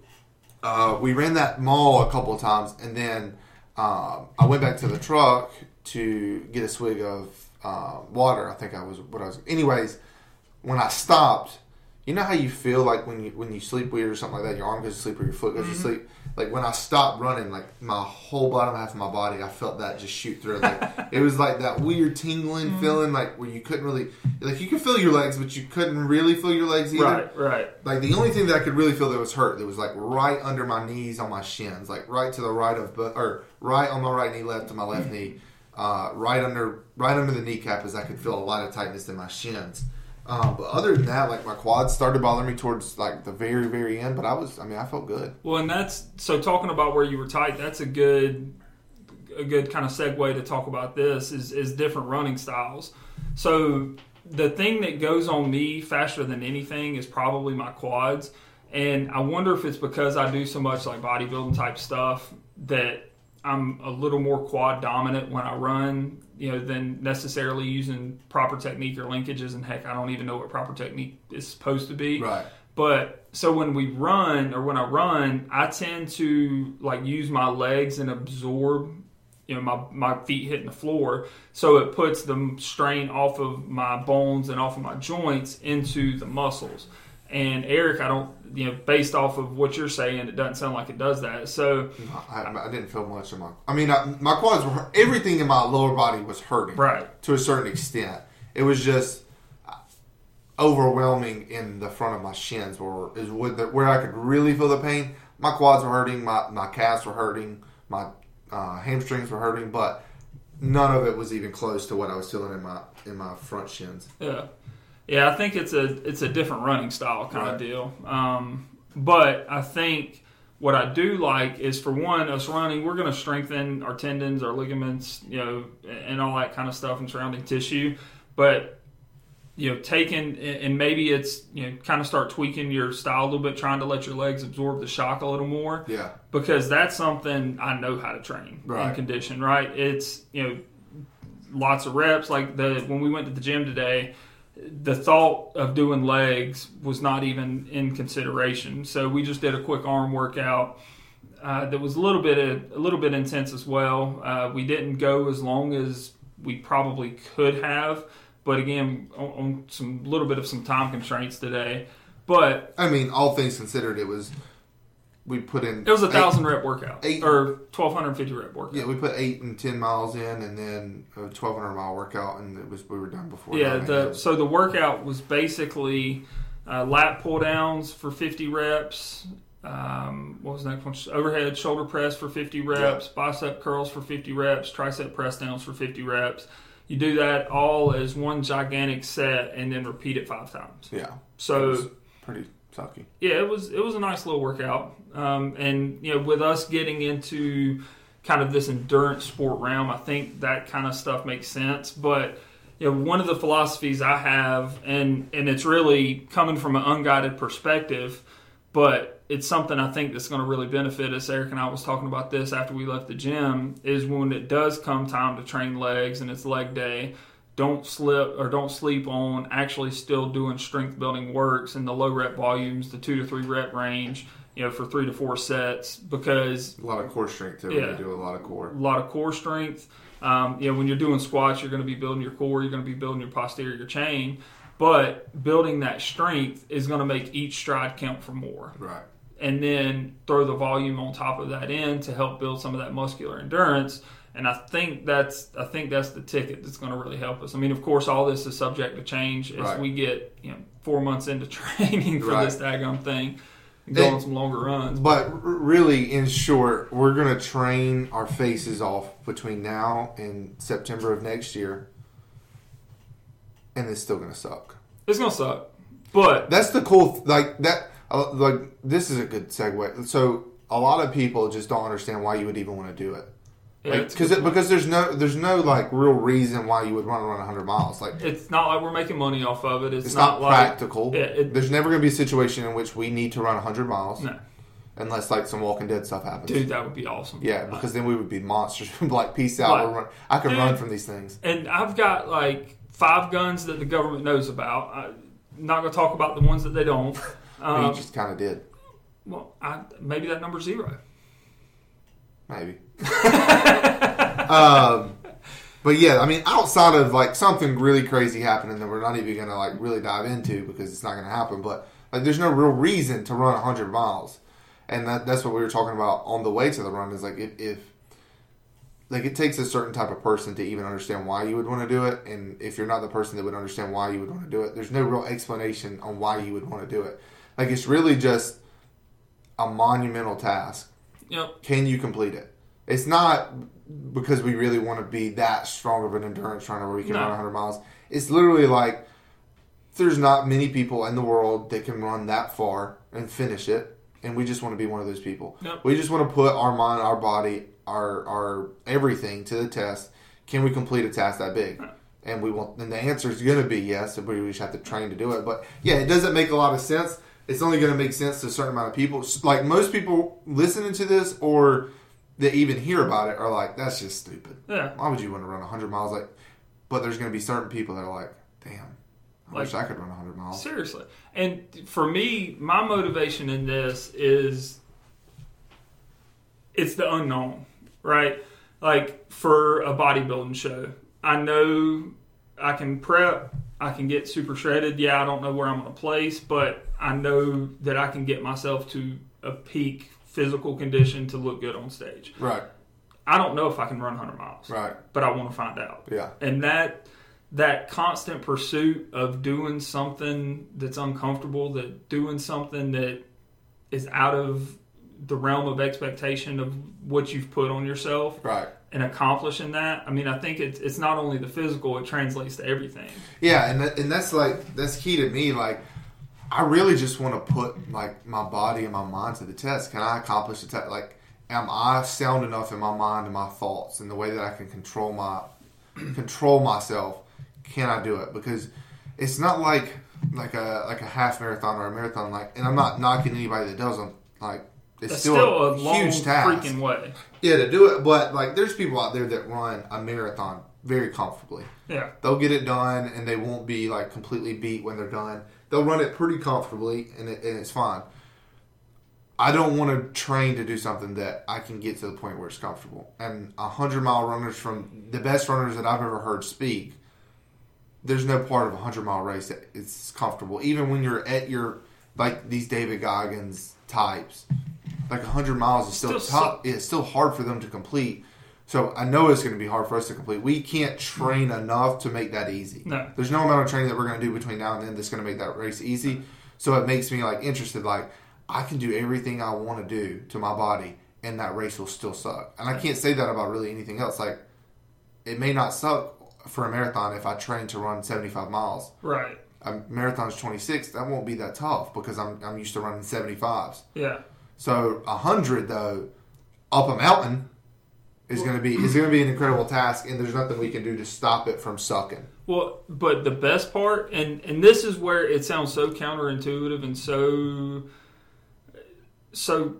uh, we ran that mall a couple of times, and then um, I went back to the truck to get a swig of uh, water. I think I was what I was. Anyways, when I stopped, you know how you feel like when you when you sleep weird or something like that, your arm goes to sleep or your foot goes to mm-hmm. sleep. Like when I stopped running, like my whole bottom half of my body, I felt that just shoot through. Like [laughs] it was like that weird tingling mm-hmm. feeling, like where you couldn't really, like you could feel your legs, but you couldn't really feel your legs either. Right, right. Like the only thing that I could really feel that was hurt, that was like right under my knees on my shins, like right to the right of, or right on my right knee, left to my left mm-hmm. knee, uh, right under, right under the kneecap, as I could feel a lot of tightness in my shins. Um, but other than that, like my quads started bothering me towards like the very, very end. But I was, I mean, I felt good. Well, and that's so talking about where you were tight. That's a good a good kind of segue to talk about this is is different running styles. So the thing that goes on me faster than anything is probably my quads. And I wonder if it's because I do so much like bodybuilding type stuff that I'm a little more quad dominant when I run, you know, than necessarily using proper technique or linkages. And heck, I don't even know what proper technique is supposed to be. Right. But so when we run or when I run, I tend to like use my legs and absorb, you know, my, my feet hitting the floor. So it puts the strain off of my bones and off of my joints into the muscles. And Eric, I don't, you know, based off of what you're saying, it doesn't sound like it does that. So, I, I didn't feel much of my. I mean, I, my quads were everything in my lower body was hurting, Right. To a certain extent, it was just overwhelming in the front of my shins, where is with the, where I could really feel the pain. My quads were hurting, my my calves were hurting, my uh, hamstrings were hurting, but none of it was even close to what I was feeling in my in my front shins. Yeah, yeah. I think it's a it's a different running style kind Right. of deal. Um, but I think what I do like is for one, us running, we're going to strengthen our tendons, our ligaments, you know, and all that kind of stuff and surrounding tissue. But you know, taking and maybe it's you know kind of start tweaking your style a little bit, trying to let your legs absorb the shock a little more Yeah, because that's something I know how to train Right. and condition. Right? It's you know lots of reps. Like the when we went to the gym today, the thought of doing legs was not even in consideration. So we just did a quick arm workout. Uh, that was a little bit a little bit intense as well. Uh, we didn't go as long as we probably could have, but again, on, on some little bit of some time constraints today. But I mean, all things considered, it was we put in it was a eight- thousand rep workout eight- or twelve hundred fifty rep workout. Yeah, we put eight and ten miles in, and then a twelve hundred mile workout, and it was we were done before. Yeah, the so the workout was basically uh, lat pull downs for 50 reps. Um, what was the next one? Overhead shoulder press for 50 reps, bicep curls for 50 reps, tricep press downs for 50 reps. You do that all as one gigantic set, and then repeat it five times. yeah, So pretty yeah, it was it was a nice little workout, um, and you know, with us getting into kind of this endurance sport realm, I think that kind of stuff makes sense. But you know, one of the philosophies I have, and and it's really coming from an unguided perspective, but it's something I think that's going to really benefit us. Eric and I was talking about this after we left the gym. Is when it does come time to train legs and it's leg day don't slip or don't sleep on actually still doing strength building works in the low rep volumes, the two to three rep range, you know, for three to four sets because A lot of core strength too. Yeah. Do a lot of core. a lot of core strength. Um, you know, when you're doing squats, you're going to be building your core, you're going to be building your posterior chain, but building that strength is going to make each stride count for more Right. and then throw the volume on top of that in to help build some of that muscular endurance. And I think that's I think that's the ticket that's going to really help us. I mean, of course, all this is subject to change as Right. we get you know four months into [laughs] training for Right. this daggone thing, and go on some longer runs. But really, in short, we're gonna train our faces off between now and September of next year, and it's still gonna suck. It's going to suck, but That's the cool, like that. Uh, like this is a good segue. So a lot of people just don't understand why you would even want to do it. Like, because it, because there's no there's no like real reason why you would want to run around 100 miles. Like it's not like we're making money off of it. It's, it's not, like practical. Yeah, it- there's never going to be a situation in which we need to run 100 miles No, unless like some Walking Dead stuff happens. dude, that would be awesome. Yeah, because then we would be monsters. [laughs] like peace out. Run- I can Dude. run from these things. and I've got like five guns that the government knows about. I'm not going to talk about the ones that they don't. [laughs] Um, you just kind of did. well, I, maybe that number's zero. Maybe. um, but yeah, I mean, outside of like something really crazy happening that we're not even gonna like really dive into because it's not gonna happen. But like, there's no real reason to run 100 miles, and that, that's what we were talking about on the way to the run. Is like if, if like it takes a certain type of person to even understand why you would want to do it, and if you're not the person that would understand why you would want to do it, there's no real explanation on why you would want to do it. Like it's really just a monumental task Yep. can you complete it? It's not because we really want to be that strong of an endurance runner where we can No. run 100 miles. It's literally like there's not many people in the world that can run that far and finish it, and we just want to be one of those people. Yep. We just want to put our mind, our body our our everything to the test. Can we complete a task that big? And we will. And the answer is going to be yes. We we just have to train to do it. But yeah, it doesn't make a lot of sense. It's only going to make sense to a certain amount of people. Like most people listening to this or that even hear about it are like, that's just stupid. Yeah. Why would you want to run 100 miles? Like, but there's going to be certain people that are like, damn, I Like- wish I could run 100 miles. Seriously. And for me, my motivation in this is it's the unknown, right? Like for a bodybuilding show, I know I can prep, I can get super shredded. Yeah, I don't know where I'm going to place, but I know that I can get myself to a peak physical condition to look good on stage. Right. I don't know if I can run 100 miles, Right. but I want to find out Yeah. and that that constant pursuit of doing something that's uncomfortable that doing something that is out of the realm of expectation of what you've put on yourself Right. And accomplishing that i mean i think it's, it's not only the physical it translates to everything Yeah, and that, and that's like that's key to me. Like, I really just want to put like my body and my mind to the test. Can I accomplish the test? Like, am I sound enough in my mind and my thoughts and the way that I can control my control myself? Can I do it? Because it's not like like a like a half marathon or a marathon. Like, and I'm not knocking anybody that does them. Like, it's that's still, still, a a long huge task. freaking way Yeah, to do it. But like, there's people out there that run a marathon very comfortably. yeah They'll get it done, and they won't be like completely beat when they're done. They'll run it pretty comfortably, and, it, and it's fine. I don't want to train to do something that I can get to the point where it's comfortable. And a hundred mile runners from the best runners that I've ever heard speak, there's no part of a hundred mile race that is comfortable. Even when you're at your like these David Goggins types, like a hundred miles is still, Still tough. It's still hard for them to complete. So I know it's going to be hard for us to complete. We can't train enough to make that easy. No. There's no amount of training that we're going to do between now and then that's going to make that race easy. So it makes me like interested. Like I can do everything I want to do to my body, and that race will still suck. And I can't say that about really anything else. Like it may not suck for a marathon if I train to run 75 miles. right A marathon's 26. That won't be that tough because I'm I'm used to running 75s. yeah So a hundred though, up a mountain, is going to be is going to be an incredible task, and there's nothing we can do to stop it from sucking. Well, but the best part, and and this is where it sounds so counterintuitive and so so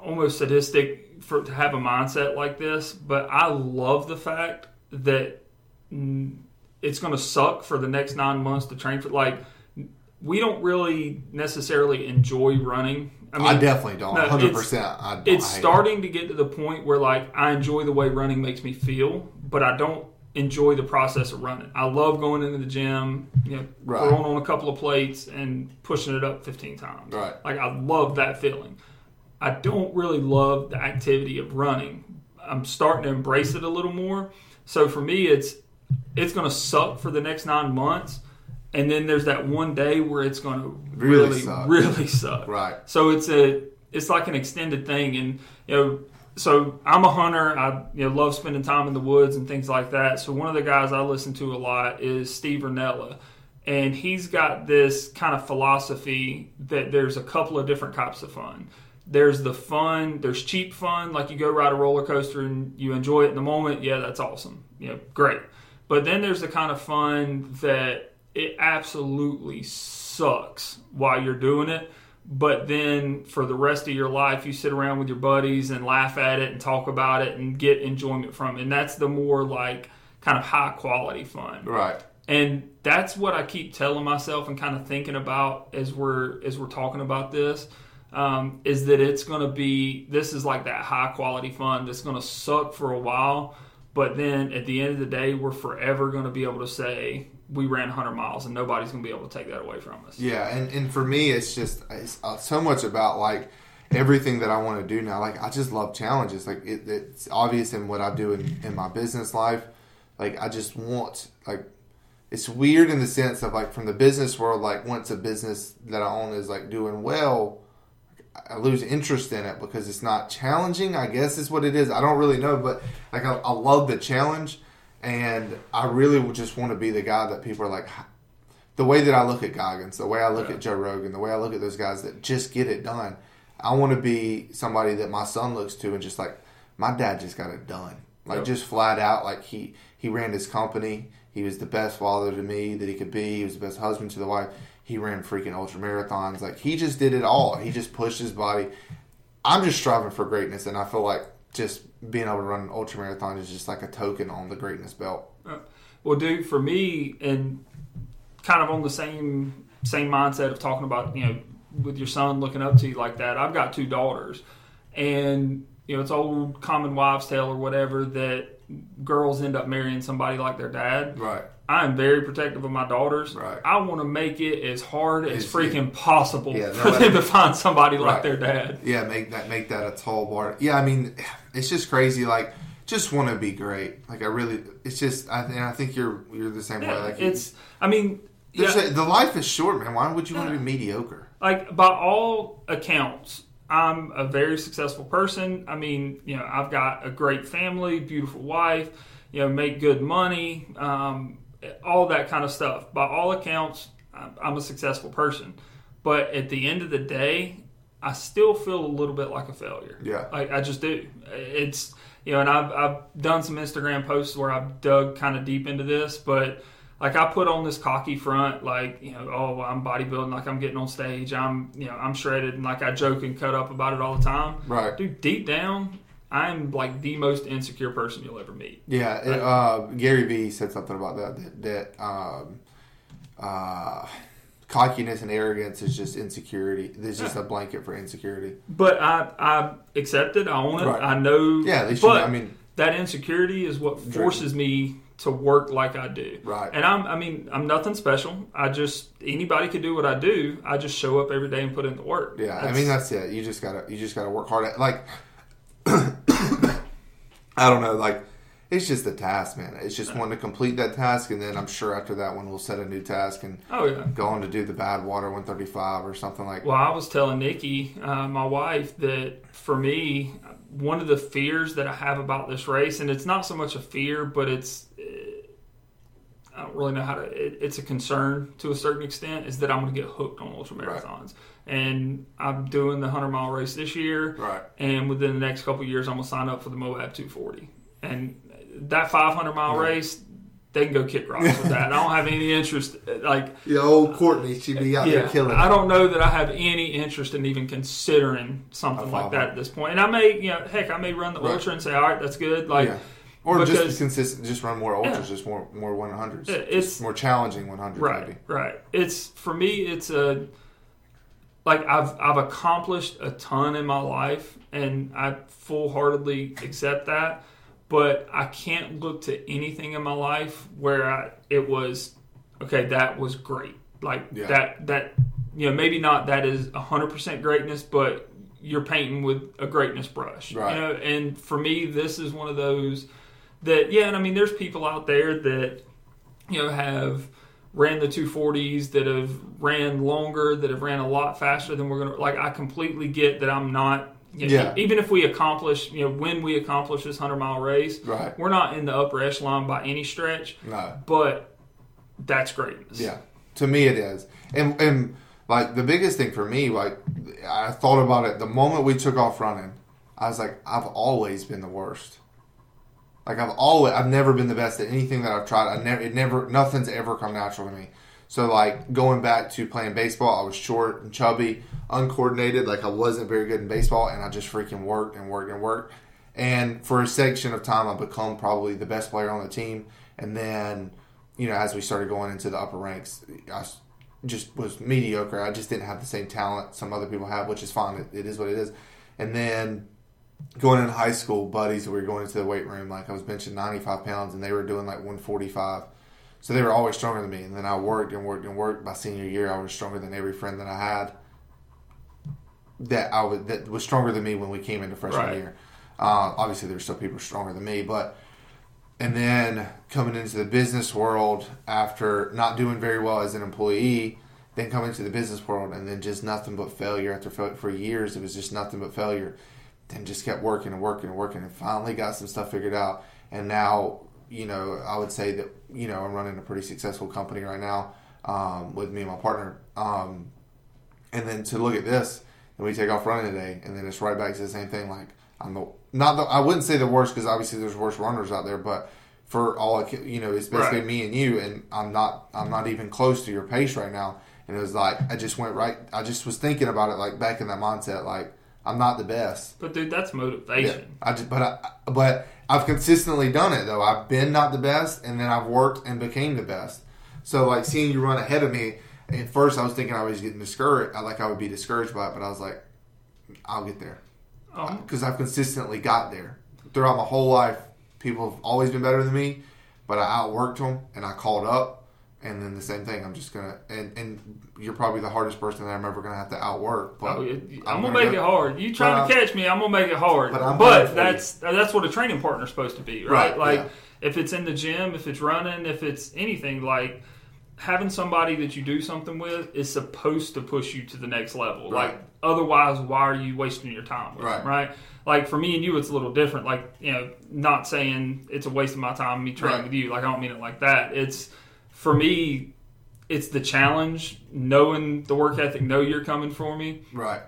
almost sadistic for to have a mindset like this. But I love the fact that it's going to suck for the next nine months to train for. Like we don't really necessarily enjoy running. I I, definitely don't. no, it's- hundred percent. I don't. it's I hate it. starting to get to the point where like I enjoy the way running makes me feel, but I don't enjoy the process of running. I love going into the gym, you know, Right. throwing on a couple of plates and pushing it up 15 times. Right. Like I love that feeling. I don't really love the activity of running. I'm starting to embrace it a little more. So for me, it's it's going to suck for the next nine months, and then there's that one day where it's going to Really really, suck. really suck. Right. So it's a it's like an extended thing, and you know. So I'm a hunter. I you know love spending time in the woods and things like that. So one of the guys I listen to a lot is Steve Rinella, and he's got this kind of philosophy that there's a couple of different types of fun. There's the fun. There's cheap fun, like you go ride a roller coaster and you enjoy it in the moment. Yeah, that's awesome. You know, great. But then there's the kind of fun that it absolutely sucks while you're doing it. But then for the rest of your life, you sit around with your buddies and laugh at it and talk about it and get enjoyment from it. And that's the more like kind of high quality fun. Right. And that's what I keep telling myself and kind of thinking about as we're as we're talking about this. Um, is that it's going to be this is like that high quality fun that's going to suck for a while, but then at the end of the day, we're forever going to be able to say we ran 100 miles and nobody's going to be able to take that away from us. Yeah, and, and for me, it's just it's uh, so much about like everything that I want to do now. Like I just love challenges. Like it, it's obvious in what I do in, in my business life. Like I just want like it's weird in the sense of like from the business world. Like once a business that I own is like doing well, I lose interest in it because it's not challenging. I guess is what it is. I don't really know, but like I, I love the challenge, and I really just want to be the guy that people are like. The way that I look at Goggins, the way I look Yeah. at Joe Rogan, the way I look at those guys that just get it done. I want to be somebody that my son looks to and just like, My dad just got it done, like Yep. just flat out. Like he he ran his company. He was the best father to me that he could be. He was the best husband to the wife. He ran freaking ultra marathons. Like he just did it all. He just pushed his body. I'm just striving for greatness, and I feel like just being able to run an ultra marathon is just like a token on the greatness belt. Uh, well, dude, for me, and kind of on the same same mindset of talking about you know with your son looking up to you like that. I've got two daughters, and you know it's old common wives' tale or whatever that girls end up marrying somebody like their dad. Right. I am very protective of my daughters. Right. I want to make it as hard as It's- freaking possible Yeah, for no, them to find somebody like their dad. Yeah, make that make that a tall bar. Yeah, I mean, it's just crazy. Like, just want to be great. Like, I really, it's just, I, and I think you're you're the same way. Like, it's. I mean, yeah, a- the life is short, man. Why would you want to be mediocre? like by all accounts, I'm a very successful person. I mean, you know, I've got a great family, beautiful wife, you know, make good money, um, all that kind of stuff. By all accounts, I'm a successful person. But at the end of the day, I still feel a little bit like a failure. Yeah. Like I just do. It's you know, and I've I've done some Instagram posts where I've dug kind of deep into this, but like I put on this cocky front, like you know, oh, I'm bodybuilding, like I'm getting on stage, I'm you know, I'm shredded, and like I joke and cut up about it all the time. Right. dude. Deep down, I'm like the most insecure person you'll ever meet. Yeah, it, uh, Gary Vee said something about that. That, that um, uh, cockiness and arrogance is just insecurity. There's just a blanket for insecurity. But I I accept it. I own it. Right. I know. Yeah, at least you but know- I mean- that insecurity is what forces me to work like I do. Right. And I'm. I mean, I'm nothing special. I just anybody could do what I do. I just show up every day and put in the work. Yeah, I mean that's it. You just gotta you just gotta work hard at like. [clears throat] I don't know, like it's just a task, man. It's just one to complete that task, and then I'm sure after that one we'll set a new task and Oh yeah. go on to do the Badwater 135 or something like. Well, I was telling Nikki, uh, my wife, that for me, one of the fears that I have about this race, and it's not so much a fear, but it's uh, I don't really know how to. It, it's a concern to a certain extent, is that I'm going to get hooked on ultra marathons, and I'm doing the hundred mile race this year, Right. And within the next couple of years, I'm going to sign up for the Moab 240, and that 500 mile race. They can go kick rocks with that. I don't have any interest. Like Yeah, old Courtney, she'd be out there killing. I don't know that I have any interest in even considering something like that at this point. And I may, you know, heck, I may run the Right. ultra and say, all right, that's good. Like, Yeah. Or because- just consistent, just run more ultras, Yeah. just more more 100s, Yeah, Just it's- more challenging 100s, right, maybe. right. It's for me, it's a like I've I've accomplished a ton in my life, and I full heartedly accept that. But I can't look to anything in my life where I, it was okay. That was great. Like Yeah. that that you know maybe not that is hundred percent greatness, but you're painting with a greatness brush. Right. You know, and for me, this is one of those that yeah. And I mean, there's people out there that you know have ran the 240s that have ran longer that have ran a lot faster than we're gonna like i completely get that i'm not you know, Yeah. even if we accomplish you know when we accomplish this 100 mile race Right. we're not in the upper echelon by any stretch No. but that's greatness Yeah, to me it is, and and like the biggest thing for me, like I thought about it the moment we took off running. I was like, I've always been the worst. Like I've always, I've never been the best at anything that I've tried. I never, it never, nothing's ever come natural to me. So like going back to playing baseball, I was short and chubby, uncoordinated. Like I wasn't very good in baseball, and I just freaking worked and worked and worked. And for a section of time, I become probably the best player on the team. And then, you know, as we started going into the upper ranks, I just was mediocre. I just didn't have the same talent some other people have, which is fine. It, it is what it is. And then going in high school, buddies, we were going into the weight room. Like I was benching 95 pounds, and they were doing like 145. So they were always stronger than me. And then I worked and worked and worked. By senior year, I was stronger than every friend that I had. That I was that was stronger than me when we came into freshman Right. year. Uh, obviously, there's still people stronger than me, but and then coming into the business world after not doing very well as an employee, then coming into the business world and then just nothing but failure after for years. It was just nothing but failure. Then just kept working and working and working and finally got some stuff figured out. And now, you know, I would say that you know I'm running a pretty successful company right now um, with me and my partner. Um, and then to look at this, and we take off running today, and then it's right back to the same thing. Like I'm the not the, I wouldn't say the worst because obviously there's worse runners out there, but for all I you know, it's basically Right. me and you, and I'm not I'm not even close to your pace right now. And it was like I just went right. I just was thinking about it like back in that mindset, like I'm not the best. But dude, that's motivation. I just, but I, but I've consistently done it though. I've been not the best, and then I've worked and became the best. So like seeing you run ahead of me, at first I was thinking I was getting discouraged. I like I would be discouraged by it, but I was like, I'll get there Um, because I've consistently got there throughout my whole life. People have always been better than me, but I outworked them and I called up. And then the same thing. I'm just gonna and and you're probably the hardest person that I'm ever gonna have to outwork. But Oh, yeah, I'm, gonna, gonna make go- it hard. You trying to catch me? I'm gonna make it hard. But But, I'm coming for you. that's that's what a training partner's supposed to be, right? Right, like yeah. if it's in the gym, if it's running, if it's anything, like having somebody that you do something with is supposed to push you to the next level. Right. Like otherwise, why are you wasting your time with Right. them, right? Like for me and you, it's a little different. Like you know, not saying it's a waste of my time me training Right. with you. Like I don't mean it like that. It's for me. It's the challenge, knowing the work ethic, know you're coming for me right.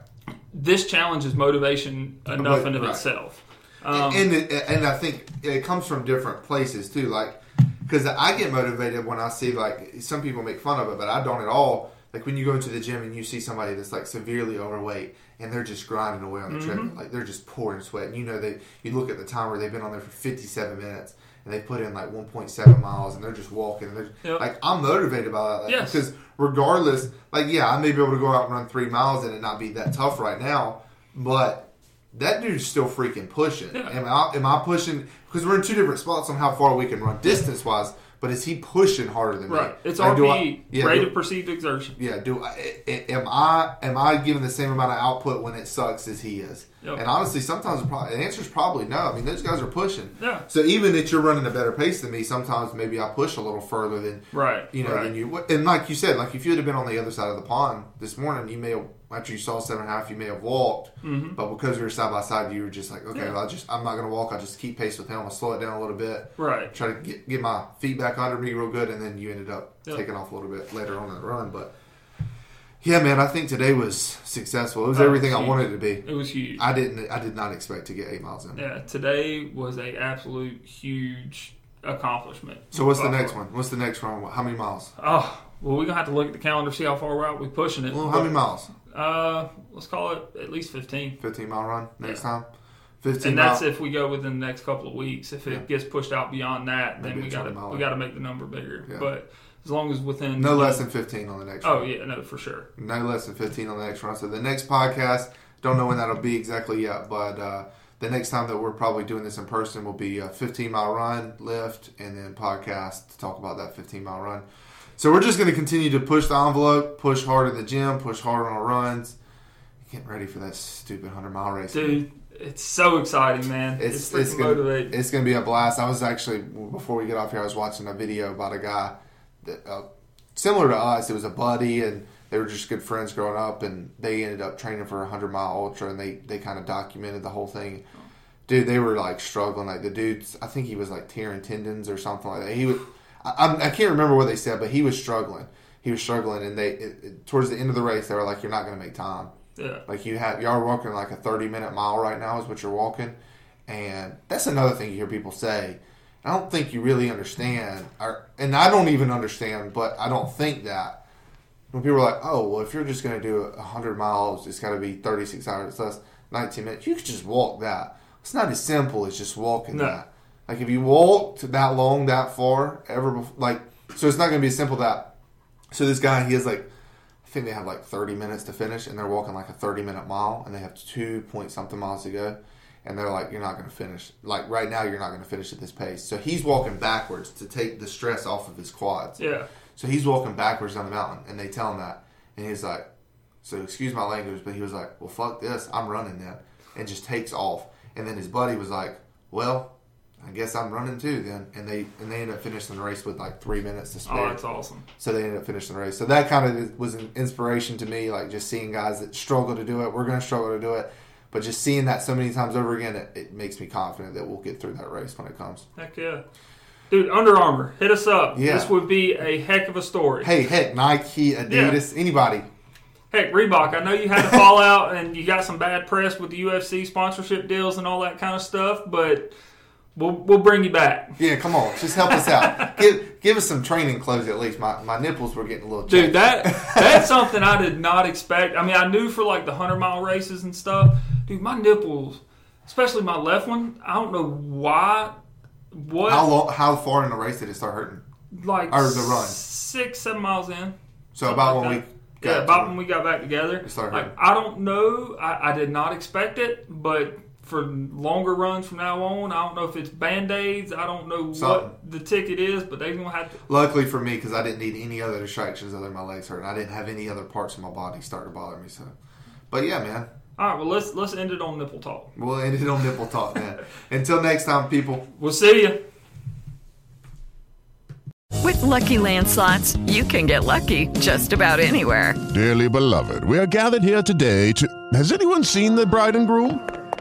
this challenge is motivation enough in of right. itself. Um, and it, and I think it comes from different places too. Like, because I get motivated when I see like some people make fun of it, but I don't at all. Like when you go into the gym and you see somebody that's like severely overweight and they're just grinding away on the Mm-hmm. treadmill, like they're just pouring sweat. And you know they, you look at the timer; they've been on there for fifty-seven minutes and they put in like one point seven miles and they're just walking. And they're Yep. like, I'm motivated by that like, Yes. because regardless, like yeah, I may be able to go out and run three miles and it not be that tough right now, but that dude's still freaking pushing. Yeah. Am I am I pushing? Because we're in two different spots on how far we can run distance wise. But is he pushing harder than right. me? It's Like, RPE, I- yeah, rate do- of perceived exertion. yeah. Do I, I- am I am I giving the same amount of output when it sucks as he is? Yep. And honestly, sometimes the, probably, the answer is probably no. I mean, those guys are pushing. Yeah. So even if you're running a better pace than me, sometimes maybe I push a little further than Right, You know, right. than you. And like you said, like if you had been on the other side of the pond this morning, you may have after you saw seven and a half, you may have walked. Mm-hmm. But because we were side by side, you were just like, okay, Yeah. well, I just I'm not going to walk. I just keep pace with him. I'll slow it down a little bit. Right. Try to get, get my feet back under me real good, and then you ended up Yep. taking off a little bit later on in the run. But yeah, man, I think today was successful. It was Oh, everything I wanted it to be. It was huge. I didn't. I did not expect to get eight miles in. yeah, today was a absolute huge accomplishment. So what's the next one? What's the next run? How many miles? Oh, well, we're gonna have to look at the calendar, see how far we're out. We're pushing it. Well, how many miles? Uh, let's call it at least fifteen. Fifteen mile run next Yeah. time. Fifteen. And that's mile. if we go within the next couple of weeks. If it Yeah. gets pushed out beyond that, then we got to we got to make the number bigger. Yeah. But as long as within no less than fifteen on the next. oh run. yeah, no for sure. no less than 15 on the next run. So the next podcast, don't know when that'll be exactly yet, but uh, the next time that we're probably doing this in person will be a 15 mile run, lift, and then podcast to talk about that 15 mile run. So we're just going to continue to push the envelope, push hard at the gym, push hard on our runs. Getting ready for that stupid 100 mile race. Dude, it's so exciting, man. It's, It's gonna, motivating. it's gonna be a blast. I was actually before we get off here, I was watching a video about a guy that uh, similar to us. It was a buddy, and they were just good friends growing up, and they ended up training for a hundred mile ultra, and they they kind of documented the whole thing. Dude, they were like struggling. Like the dude's, I think he was like tearing tendons or something like that. He was, I, I can't remember what they said, but he was struggling. He was struggling, and they it, it, towards the end of the race, they were like, "You're not going to make time." yeah. Like you have, y'all are walking like a thirty minute mile right now is what you're walking, and that's another thing you hear people say. I don't think you really understand, or, and I don't even understand, but I don't think that when people are like, "Oh, well, if you're just going to do hundred miles, it's got to be thirty six hours less, nineteen minutes." You could just walk that. It's not as simple as just walking No. that. Like if you walked that long, that far, ever, bef- like, so it's not going to be as simple that. So this guy, he has like I think they have like 30 minutes to finish, and they're walking like a 30 minute mile, and they have two point something miles to go. And they're like, You're not going to finish. Like right now, you're not going to finish at this pace. So he's walking backwards to take the stress off of his quads. Yeah. So he's walking backwards down the mountain, and they tell him that. And he's like, So excuse my language, but he was like, Well, fuck this. I'm running then. And just takes off. And then his buddy was like, Well, I guess I'm running too then. And they and they ended up finishing the race with like three minutes to oh, spare. Oh, that's awesome. So they ended up finishing the race. So that kind of was an inspiration to me, like just seeing guys that struggle to do it. We're going to struggle to do it. But just seeing that so many times over again, it, it makes me confident that we'll get through that race when it comes. Heck yeah. Dude, Under Armour, hit us up. Yeah. This would be a heck of a story. Hey, heck, Nike, Adidas, anybody. Heck, Reebok, I know you had a fallout and you got some bad press with the UFC sponsorship deals and all that kind of stuff, but we'll we'll bring you back. Yeah, come on, just help us out. [laughs] give give us some training clothes at least. My my nipples were getting a little. Dude, that [laughs] that's something I did not expect. I mean, I knew for like the hundred mile races and stuff. Dude, my nipples, especially my left one, I don't know why. What how long, how far in the race did it start hurting? like or the run? six seven miles in. So about like when that. we yeah, got about when we got back together. started Like. I don't know. I, I did not expect it, but for longer runs from now on, I don't know if it's band aids. I don't know Something. what the ticket is, but they're gonna have to. Luckily for me, because I didn't need any other distractions other than my legs hurting. I didn't have any other parts of my body start to bother me. So, but yeah, man, All right, well let's let's end it on nipple talk. we'll end it on nipple talk, man. [laughs] Until next time, people. We'll see you. With LuckyLand slots, you can get lucky just about anywhere. Dearly beloved, we are gathered here today to. Has anyone seen the bride and groom?